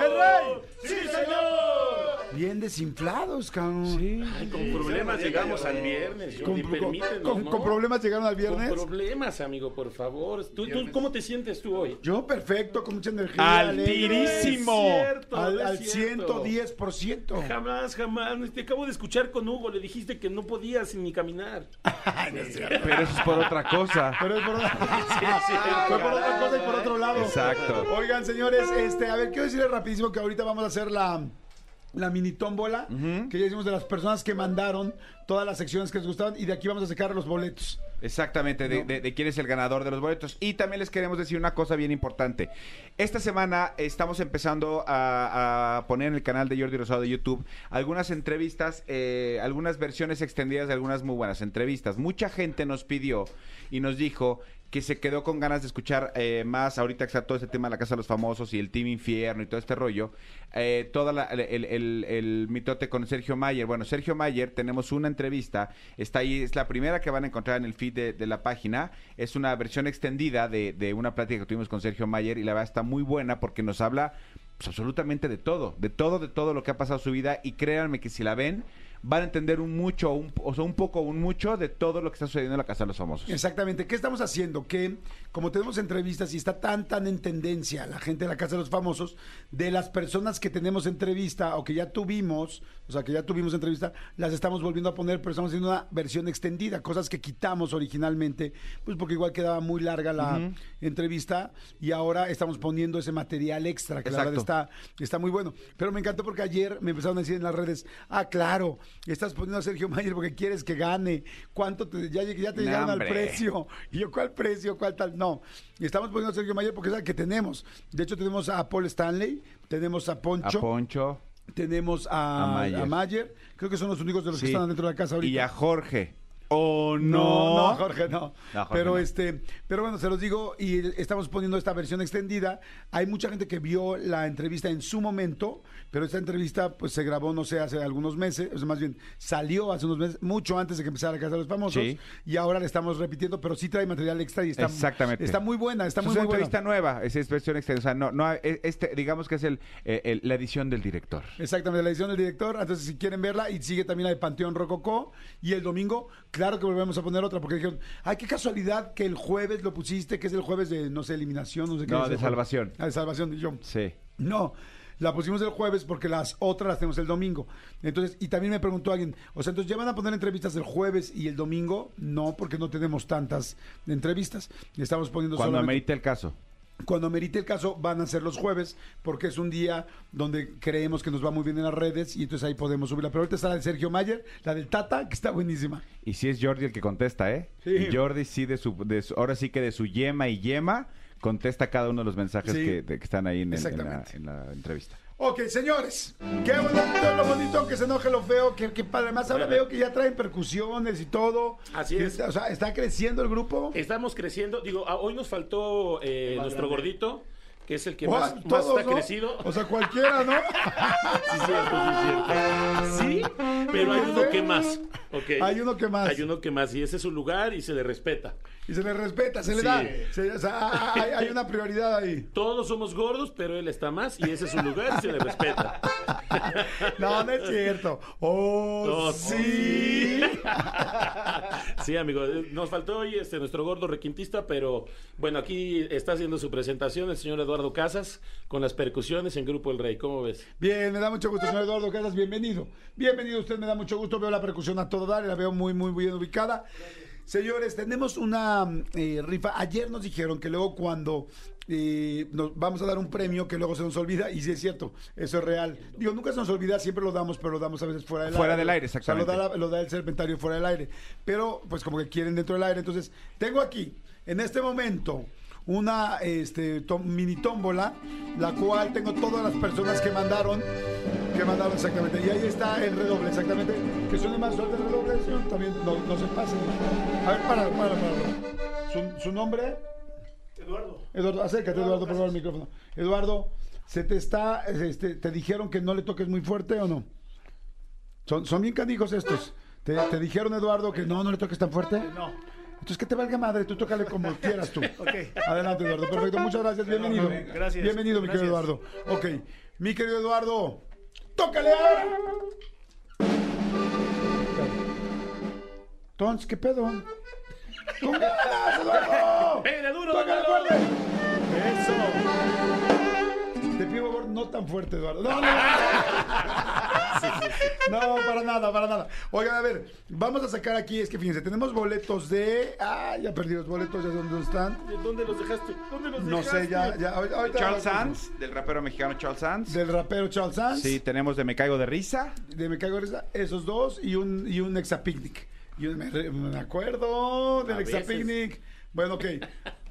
El Rey. Sí, señor. Bien desinflados, cabrón. Sí. Ay, con problemas llegamos al viernes, Con, Jordi, con- permítenos, con- ¿no? con problemas llegaron al viernes. Con problemas, amigo, por favor. ¿Tú, tú, cómo te sientes tú hoy? Yo perfecto, con mucha energía. Al tirísimo. Cierto, Al, es al cierto. 110%. Jamás, jamás. Te acabo de escuchar con Hugo. Le dijiste que no podías ni caminar. Pero eso es por otra cosa. Pero es por, Fue por otra cosa y por otro lado. Exacto. Oigan, señores, este, a ver, quiero decirles rapidísimo que ahorita vamos a hacer la, la mini tómbola, que ya hicimos de las personas que mandaron todas las secciones que les gustaban y de aquí vamos a sacar los boletos. Exactamente, de, de- de quién es el ganador de los boletos. Y también les queremos decir una cosa bien importante. Esta semana estamos empezando a, a poner en el canal de Jordi Rosado de YouTube algunas entrevistas, eh, algunas versiones extendidas de algunas muy buenas entrevistas. Mucha gente nos pidió y nos dijo que se quedó con ganas de escuchar eh, más, ahorita que está todo este tema de la Casa de los Famosos y el Team Infierno y todo este rollo, eh, toda la- el, mitote con Sergio Mayer. Bueno, Sergio Mayer, tenemos una entrevista, está ahí, es la primera que van a encontrar en el feed de, de la página, es una versión extendida de, de una plática que tuvimos con Sergio Mayer y la verdad está muy buena porque nos habla pues, absolutamente de todo, de todo, de todo lo que ha pasado en su vida y créanme que si la ven van a entender un mucho, un, o sea, un poco, un mucho de todo lo que está sucediendo en la Casa de los Famosos. Exactamente. ¿Qué estamos haciendo? Que como tenemos entrevistas y está tan, tan en tendencia la gente de la Casa de los Famosos, de las personas que tenemos entrevista o que ya tuvimos, o sea, que ya tuvimos entrevista, las estamos volviendo a poner, pero estamos haciendo una versión extendida, cosas que quitamos originalmente, pues porque igual quedaba muy larga la entrevista y ahora estamos poniendo ese material extra, que la verdad está, está muy bueno. Pero me encantó porque ayer me empezaron a decir en las redes, ah, claro, estás poniendo a Sergio Mayer porque quieres que gane. ¿Cuánto te, ya, ya te No, llegaron al hombre. precio? Y yo, ¿cuál precio? ¿Cuál tal? No. Estamos poniendo a Sergio Mayer porque es el que tenemos. De hecho, tenemos a Paul Stanley, tenemos a A Poncho, Poncho tenemos a, A Mayer. a Mayer. Creo que son los únicos de los que están dentro de la casa ahorita. y a Jorge. ¿O No, no? no, Jorge, no. No, Jorge, pero no. este, pero bueno, se los digo y estamos poniendo esta versión extendida. Hay mucha gente que vio la entrevista en su momento, pero esta entrevista pues se grabó no sé hace algunos meses, o sea, más bien salió hace unos meses, mucho antes de que empezara la Casa de los Famosos Sí. y ahora la estamos repitiendo, pero sí trae material extra y está Exactamente. Está muy buena, está Es muy, una muy buena. entrevista nueva, es, es versión extensa. O sea, no, no, hay- es- este, digamos que es el, el- la edición del director. Exactamente, la edición del director. Entonces, si quieren verla, y sigue también la de Panteón Rococó. Y el domingo, claro que volvemos a poner otra, porque dijeron, ay, qué casualidad que el jueves lo pusiste, que es el jueves de, no sé, eliminación, no sé qué. No, es de salvación. Ah, de salvación. Yo, Sí. no. la pusimos el jueves porque las otras las tenemos el domingo. Entonces, y también me preguntó alguien, o sea, entonces, ¿ya van a poner entrevistas el jueves y el domingo? No, porque no tenemos tantas entrevistas. Estamos poniendo Cuando solamente- amerite el caso. Cuando merite el caso, van a ser los jueves, porque es un día donde creemos que nos va muy bien en las redes y entonces ahí podemos subirla. Pero ahorita está la de Sergio Mayer, la del Tata, que está buenísima. Y si es Jordi el que contesta, ¿eh? Sí. Y Jordi sí de su, de su- ahora sí que de su yema y yema contesta cada uno de los mensajes Sí. que, de- que están ahí en, el- en la, Exactamente. en la entrevista. Ok, señores, qué bonito, lo bonito, que se enoje lo feo, que, que padre. Además, ahora veo que ya traen percusiones y todo. Así es. está- o sea, está creciendo el grupo. Estamos creciendo. Digo, ah, hoy nos faltó eh, nuestro gordito, que es el que Guau, más, está ¿no? crecido. O sea, cualquiera, ¿no? Sí, cierto, sí, cierto. Sí, pero hay uno que más. ¿ok? Hay uno que más. Hay uno que más y ese es su lugar y se le respeta. Y se le respeta, se le Sí. da. Se- o sea, hay, hay una prioridad ahí. Todos somos gordos, pero él está más y ese es su lugar y se le respeta. No, no es cierto. Oh, Oh, sí. Sí, amigo, eh, nos faltó hoy este nuestro gordo requintista, pero bueno, aquí está haciendo su presentación el señor Eduardo Casas con las percusiones en Grupo El Rey. ¿Cómo ves? Bien, me da mucho gusto, señor Eduardo Casas, bienvenido. Bienvenido, usted me da mucho gusto, veo la percusión a todo dar, y la veo muy, muy bien ubicada. Señores, tenemos una eh, rifa. Ayer nos dijeron que luego cuando eh, nos vamos a dar un premio que luego se nos olvida, y sí es cierto, eso es real. Digo, nunca se nos olvida, siempre lo damos, pero lo damos a veces fuera del Fuera aire. del aire, O sea, exactamente. lo, da la- lo da el serpentario fuera del aire. Pero, pues como que quieren dentro del aire. Entonces, tengo aquí, en este momento, una este, tom- mini tómbola, la cual tengo todas las personas que mandaron, que mandaron exactamente. Y ahí está el redoble, exactamente. Que suene más suerte el redoble. También no, no se pase. A ver, para, para, para. ¿Su, su nombre? Eduardo. Eduardo, acércate, Eduardo, por favor, al micrófono. Eduardo, ¿se te está, este, te dijeron que no le toques muy fuerte o no? Son, son bien canijos estos. ¿Te, te dijeron, Eduardo, que no, no le toques tan fuerte? No. Entonces, que te valga madre, tú tócale como quieras tú. Adelante, Eduardo. Perfecto, muchas gracias, bienvenido. Gracias. Bienvenido, mi querido. Eduardo. Ok, mi querido Eduardo, tócale ahora. Entonces, ¿qué pedo? ¡Con ganas, Eduardo! ¡Pégale duro, ¡Tócale fuerte! ¡Eso! Te pido, por favor, no tan fuerte, Eduardo. No, no. No, para nada, para nada. Oigan, a ver, vamos a sacar aquí, es que fíjense, tenemos boletos de... Ah, ya perdí los boletos, ya dónde están. ¿Dónde los dejaste? ¿Dónde los No dejaste? sé, ya, ya. ahorita- ahorita- Charles Sands, del rapero mexicano Charles Sands. Del rapero Charles Sands. Sí, tenemos de Me Caigo de Risa. De Me Caigo de Risa, esos dos y un, y un Exapicnic. Y un- me, me acuerdo del A veces. Exapicnic. Bueno, ok.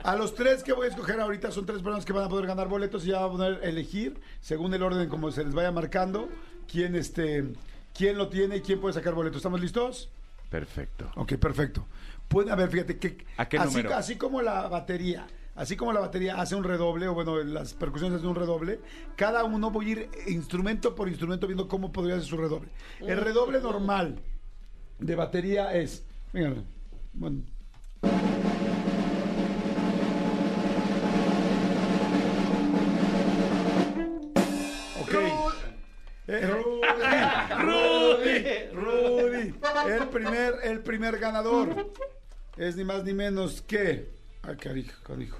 A los tres que voy a escoger ahorita son tres personas que van a poder ganar boletos y ya van a poder elegir, según el orden como se les vaya marcando, quién, este, quién lo tiene y quién puede sacar boletos. ¿Estamos listos? Perfecto. Ok, perfecto. Pueden haber, fíjate que ¿A qué así, número? así como la batería, así como la batería hace un redoble, o bueno, las percusiones hacen un redoble, cada uno voy a ir instrumento por instrumento viendo cómo podría ser su redoble. El redoble normal de batería es, venga, bueno, Eh, Rudy, Rudy, el primer, el primer ganador es ni más ni menos que, ay, carijo, carijo,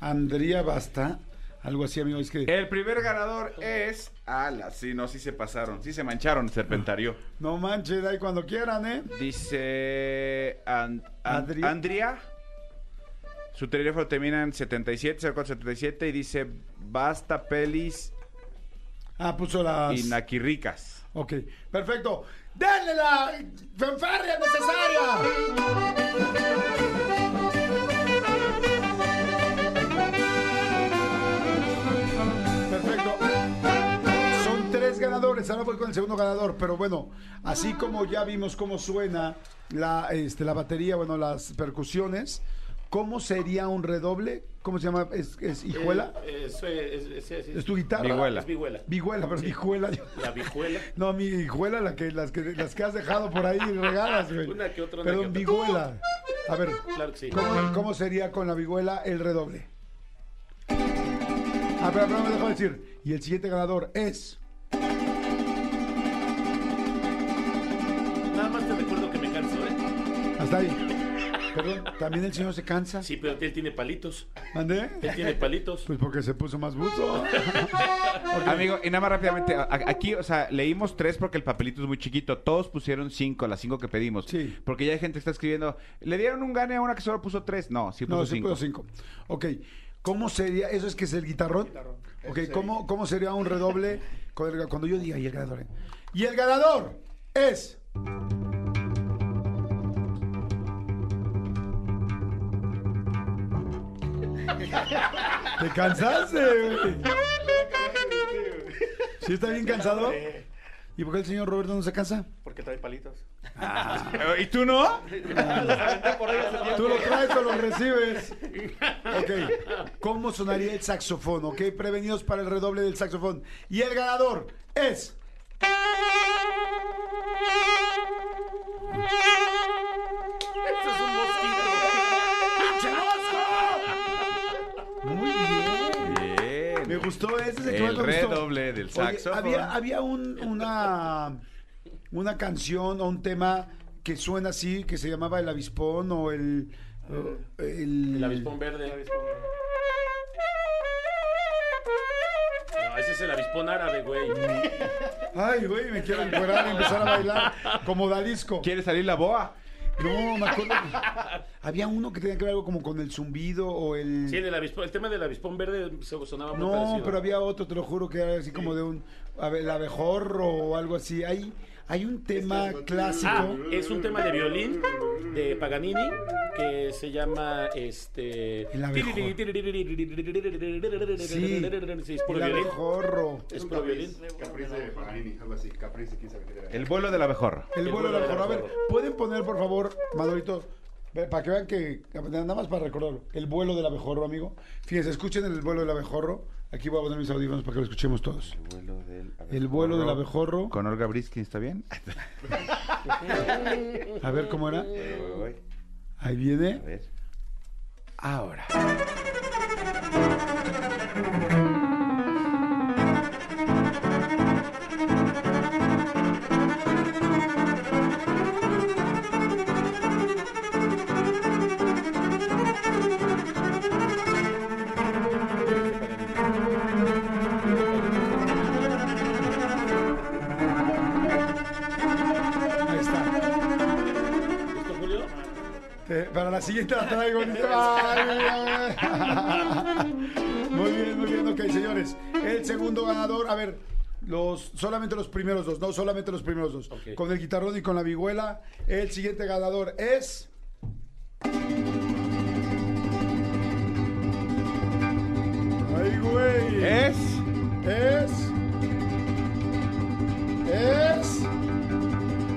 Andrea Basta, algo así, amigo, es que El primer ganador es. Ala, sí, no, sí se pasaron. Sí se mancharon, Serpentario. no manches, ahí cuando quieran, ¿eh? Dice. An- An- Adri- Andrea. Su teléfono termina en 77, 0477 y dice basta pelis Ah, puso las... y naquirricas. Ok, perfecto. ¡Denle la fanfarria necesaria! Perfecto. Son tres ganadores. Ahora voy con el segundo ganador. Pero bueno, así como ya vimos cómo suena la, este, la batería, bueno, las percusiones, ¿cómo sería un redoble? ¿Cómo se llama? ¿Es, es hijuela? Eh, es, es, es- es- ¿Es tu guitarra? Vihuela. Es vihuela. Vihuela, pero hijuela. La vihuela. No, mi hijuela, la que, las, que, las que has dejado por ahí regadas, güey. Una que otra, una Perdón, que otra. vihuela. A ver, Claro que sí. ¿cómo, cómo sería con la vihuela el redoble? Ah, pero, pero me dejó decir. Y el siguiente ganador es... Nada más te recuerdo que me canso, ¿eh? Hasta ahí. Perdón, ¿también el señor se cansa? Sí, pero él tiene palitos. ¿Mandé? Él tiene palitos. Pues porque se puso más buzo. Amigo, y nada más rápidamente, a- aquí, o sea, leímos tres porque el papelito es muy chiquito. Todos pusieron cinco, las cinco que pedimos. Sí. Porque ya hay gente que está escribiendo, le dieron un gane a una que solo puso tres. No, sí puso No, sí cinco. puso cinco. Ok, ¿cómo sería? ¿Eso es que es el guitarrón? Ok, ¿cómo, ¿cómo sería un redoble con el- cuando yo diga y el ganador? eh? Y el ganador es... ¿Te cansaste, güey? ¿Sí está bien cansado? ¿Y por qué el señor Roberto no se cansa? Porque trae palitos. ¿Y tú no? ¿Tú lo traes o lo recibes? Ok. ¿Cómo sonaría el saxofón? Ok, prevenidos para el redoble del saxofón. Y el ganador es. Gustó ese, es el, que El más me gustó. redoble del Oye, saxofón. había había un- una, una canción o un tema que suena así, que se llamaba El Avispón o el. el, El avispón verde. No, ese es el avispón árabe, güey. Ay, güey, me quiero encuerar y empezar a bailar como Dalisco. ¿Quiere salir la boa? No, me acuerdo. Había uno que tenía que ver algo como con el zumbido o el. Sí, el, avispón- el tema del avispón verde se- sonaba muy no, parecido. pero había otro, te lo juro, que era así como de un ave- el abejorro o algo así. Hay, hay un tema clásico. Ah, es un tema de violín de Paganini que se llama este El abejorro. Sí, es puro el violín. abejorro. Es puro violín. Caprice de Paganini, algo así. Caprice, quién sabe qué era. El vuelo del abejorro. El El vuelo del abejorro. A ver. ¿pueden poner, por favor, Manolito, para que vean que, nada más para recordarlo, el vuelo del abejorro, amigo? Fíjense, escuchen el vuelo del abejorro. Aquí voy a poner mis audífonos para que lo escuchemos todos. vuelo del El vuelo del abejorro. Con Olga Briskin, ¿está bien? A ver cómo era. Ahí A viene. ver. Ahora. Para la siguiente la traigo. Muy bien, muy bien. Ok, señores. El segundo ganador, a ver, los, solamente los primeros dos, no solamente los primeros dos. Con el guitarrón y con la vihuela. El siguiente ganador es. Ay, güey. Es Es. Es.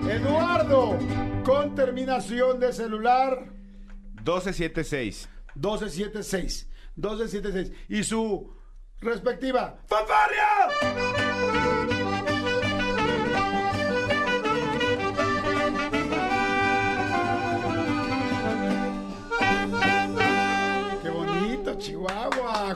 Eduardo. Con terminación de celular 1276. 1276. 1276. Y su respectiva. ¡Fanfarria!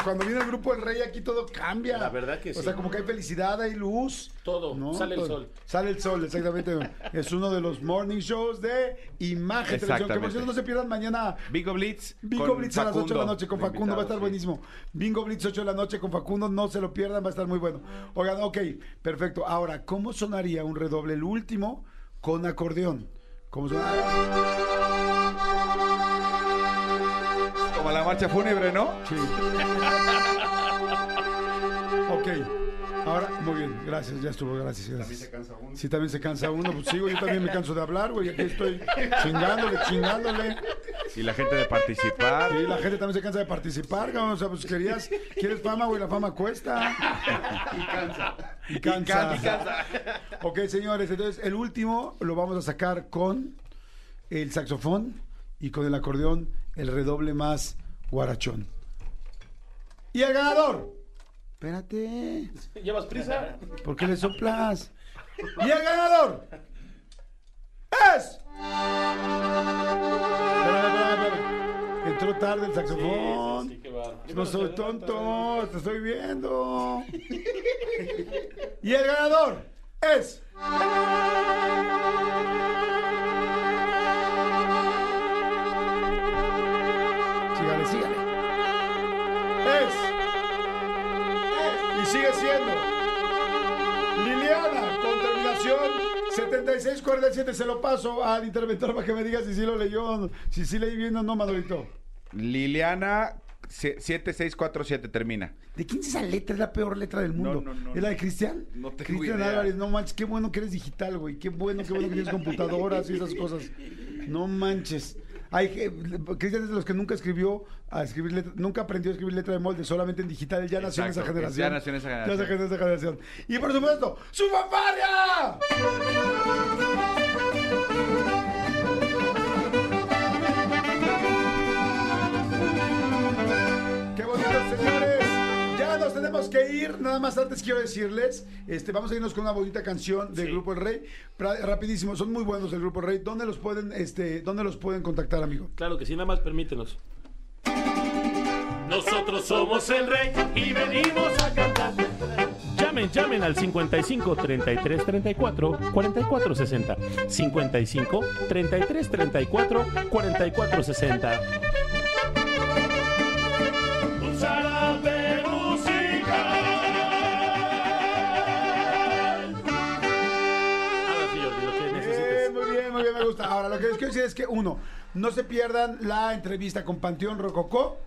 Cuando viene el grupo El Rey aquí todo cambia. La verdad que O sí. sea, como que hay felicidad, hay luz. Todo. Sale el sol. Sale el sol, exactamente. es uno de los morning shows de Imagen Televisión. Que por cierto no se pierdan mañana Bingo Blitz. Bingo Blitz a las 8 de la noche con Facundo, va a estar sí. buenísimo. Bingo Blitz 8 de la noche con Facundo, no se lo pierdan, va a estar muy bueno. Oigan, ok, perfecto. Ahora, ¿cómo sonaría un redoble, el último, con acordeón? ¿Cómo sonaría? Como la marcha fúnebre, ¿no? Sí. ok. Ahora, muy bien, gracias, ya estuvo, gracias, También gracias. se cansa uno. Si también se cansa uno, pues sigo, yo también me canso de hablar, güey, aquí estoy chingándole, chingándole. Y la gente de participar. Y la gente también se cansa de participar, cabrón. O sea, pues querías, quieres fama, güey, la fama cuesta. Y cansa. Y cansa. Ok, señores, entonces el último lo vamos a sacar con el saxofón y con el acordeón, el redoble más guarachón. Y el ganador. Espérate. ¿Llevas prisa? ¿Por qué le soplas? Y el ganador es. Entró tarde el saxofón. Sí, sí, sí, qué bárbaro. No soy tonto, te estoy viendo. Y el ganador es. 7647. Se lo paso al interventor para que me diga si sí lo leyó, si sí leí bien o no, Manolito. Liliana se- 7647 termina. ¿De quién es esa letra? Es la peor letra del mundo. No, no, no, ¿Es la de. Cristian? No tengo Cristian. Álvarez, no manches, qué bueno que eres digital, güey. Qué bueno, qué bueno que tienes computadoras y esas cosas. No manches. Hay Cristian es de los que nunca escribió a escribir letra, nunca aprendió a escribir letra de molde, solamente en digital. Él ya nació en esa generación. ya nació en esa generación. Ya nació en esa generación. Y por supuesto, ¡su fanfarria! Tenemos que ir. Nada más antes quiero decirles, este, vamos a irnos con una bonita canción del Sí. Grupo El Rey. Pra- rapidísimo, son muy buenos del Grupo El Rey. ¿Dónde los pueden, este, dónde los pueden contactar, amigo? Claro que sí, nada más permítenos. Nosotros somos el rey y venimos a cantar. Llamen, llamen al 55 33 34 44 60. 55 33 34 44 60. Les quiero decir es que, uno, no se pierdan la entrevista con Panteón Rococó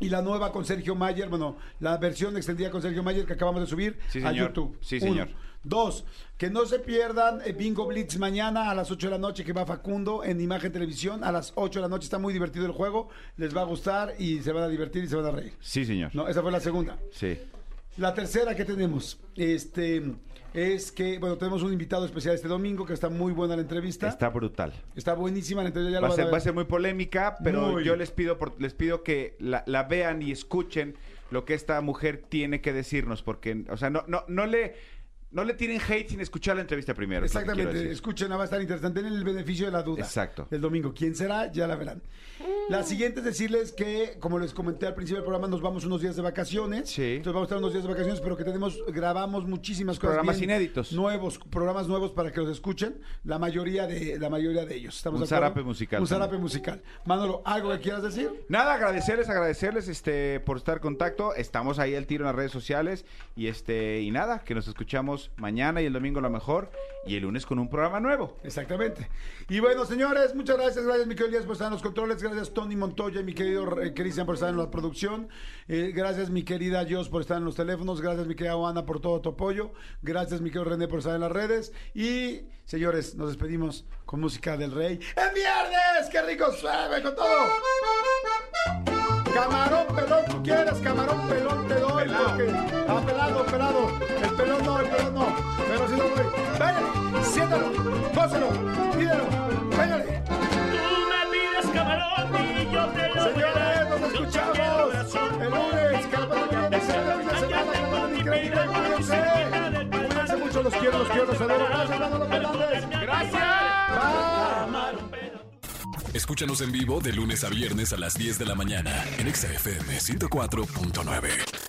y la nueva con Sergio Mayer, bueno, la versión extendida con Sergio Mayer que acabamos de subir Sí, a señor. YouTube. Sí, Uno. señor. Dos, que no se pierdan eh, Bingo Blitz mañana a las 8 de la noche que va Facundo en Imagen Televisión. A las 8 de la noche está muy divertido el juego, les va a gustar y se van a divertir y se van a reír. Sí, señor. No, esa fue la segunda. Sí. La tercera que tenemos, este, es que, bueno, tenemos un invitado especial este domingo que está muy buena la entrevista. Está brutal. Está buenísima la entrevista, ya Va lo a, ser, va a ser muy polémica, pero Muy. yo les pido por- les pido que la, la vean y escuchen lo que esta mujer tiene que decirnos, porque, o sea, no, no, no le no le tiren hate sin escuchar la entrevista primero. es lo que quiero Exactamente, decir. escuchen, va a estar interesante. Den el beneficio de la duda. Exacto. El domingo. ¿Quién será? Ya la verán. La siguiente es decirles que, como les comenté al principio del programa, nos vamos unos días de vacaciones. Sí. Entonces vamos a estar unos días de vacaciones, pero que tenemos, grabamos muchísimas cosas. Programas bien inéditos. Nuevos, programas nuevos para que los escuchen. La mayoría de, la mayoría de ellos. ¿Estamos Un de acuerdo? zarape musical Un zarape musical. Manolo, ¿algo que quieras decir? Nada, agradecerles, agradecerles este por estar en contacto. Estamos ahí al tiro en las redes sociales y este y nada, que nos escuchamos mañana y el domingo lo mejor y el lunes con un programa nuevo. Exactamente. Y bueno, señores, muchas gracias. Gracias, mi Elías, por estar en los controles. Gracias, Tony Montoya y mi querido eh, Cristian, por estar en la producción. Eh, gracias, mi querida Jos, por estar en los teléfonos. Gracias, mi querida Ana, por todo tu apoyo. Gracias, mi querido René, por estar en las redes. Y, señores, nos despedimos con música del rey. ¡El viernes! ¡Qué rico suave con todo! Camarón pelón, tú quieres, camarón pelón te doy. Porque, ah, pelado, pelado. El pelón no, el pelón no. Pero sí lo doy. Váyale, siéntalo, gózalo, pídelo, váyale. Tú me pides camarón y yo te lo Señores, nos escuchamos el lunes. Que la pasen bien, semana, que la increíble. Cuídense. Cuídense mucho, los quiero, los quiero, los adoro. Escúchanos en vivo de lunes a viernes a las 10 de la mañana en Exa FM 104.9.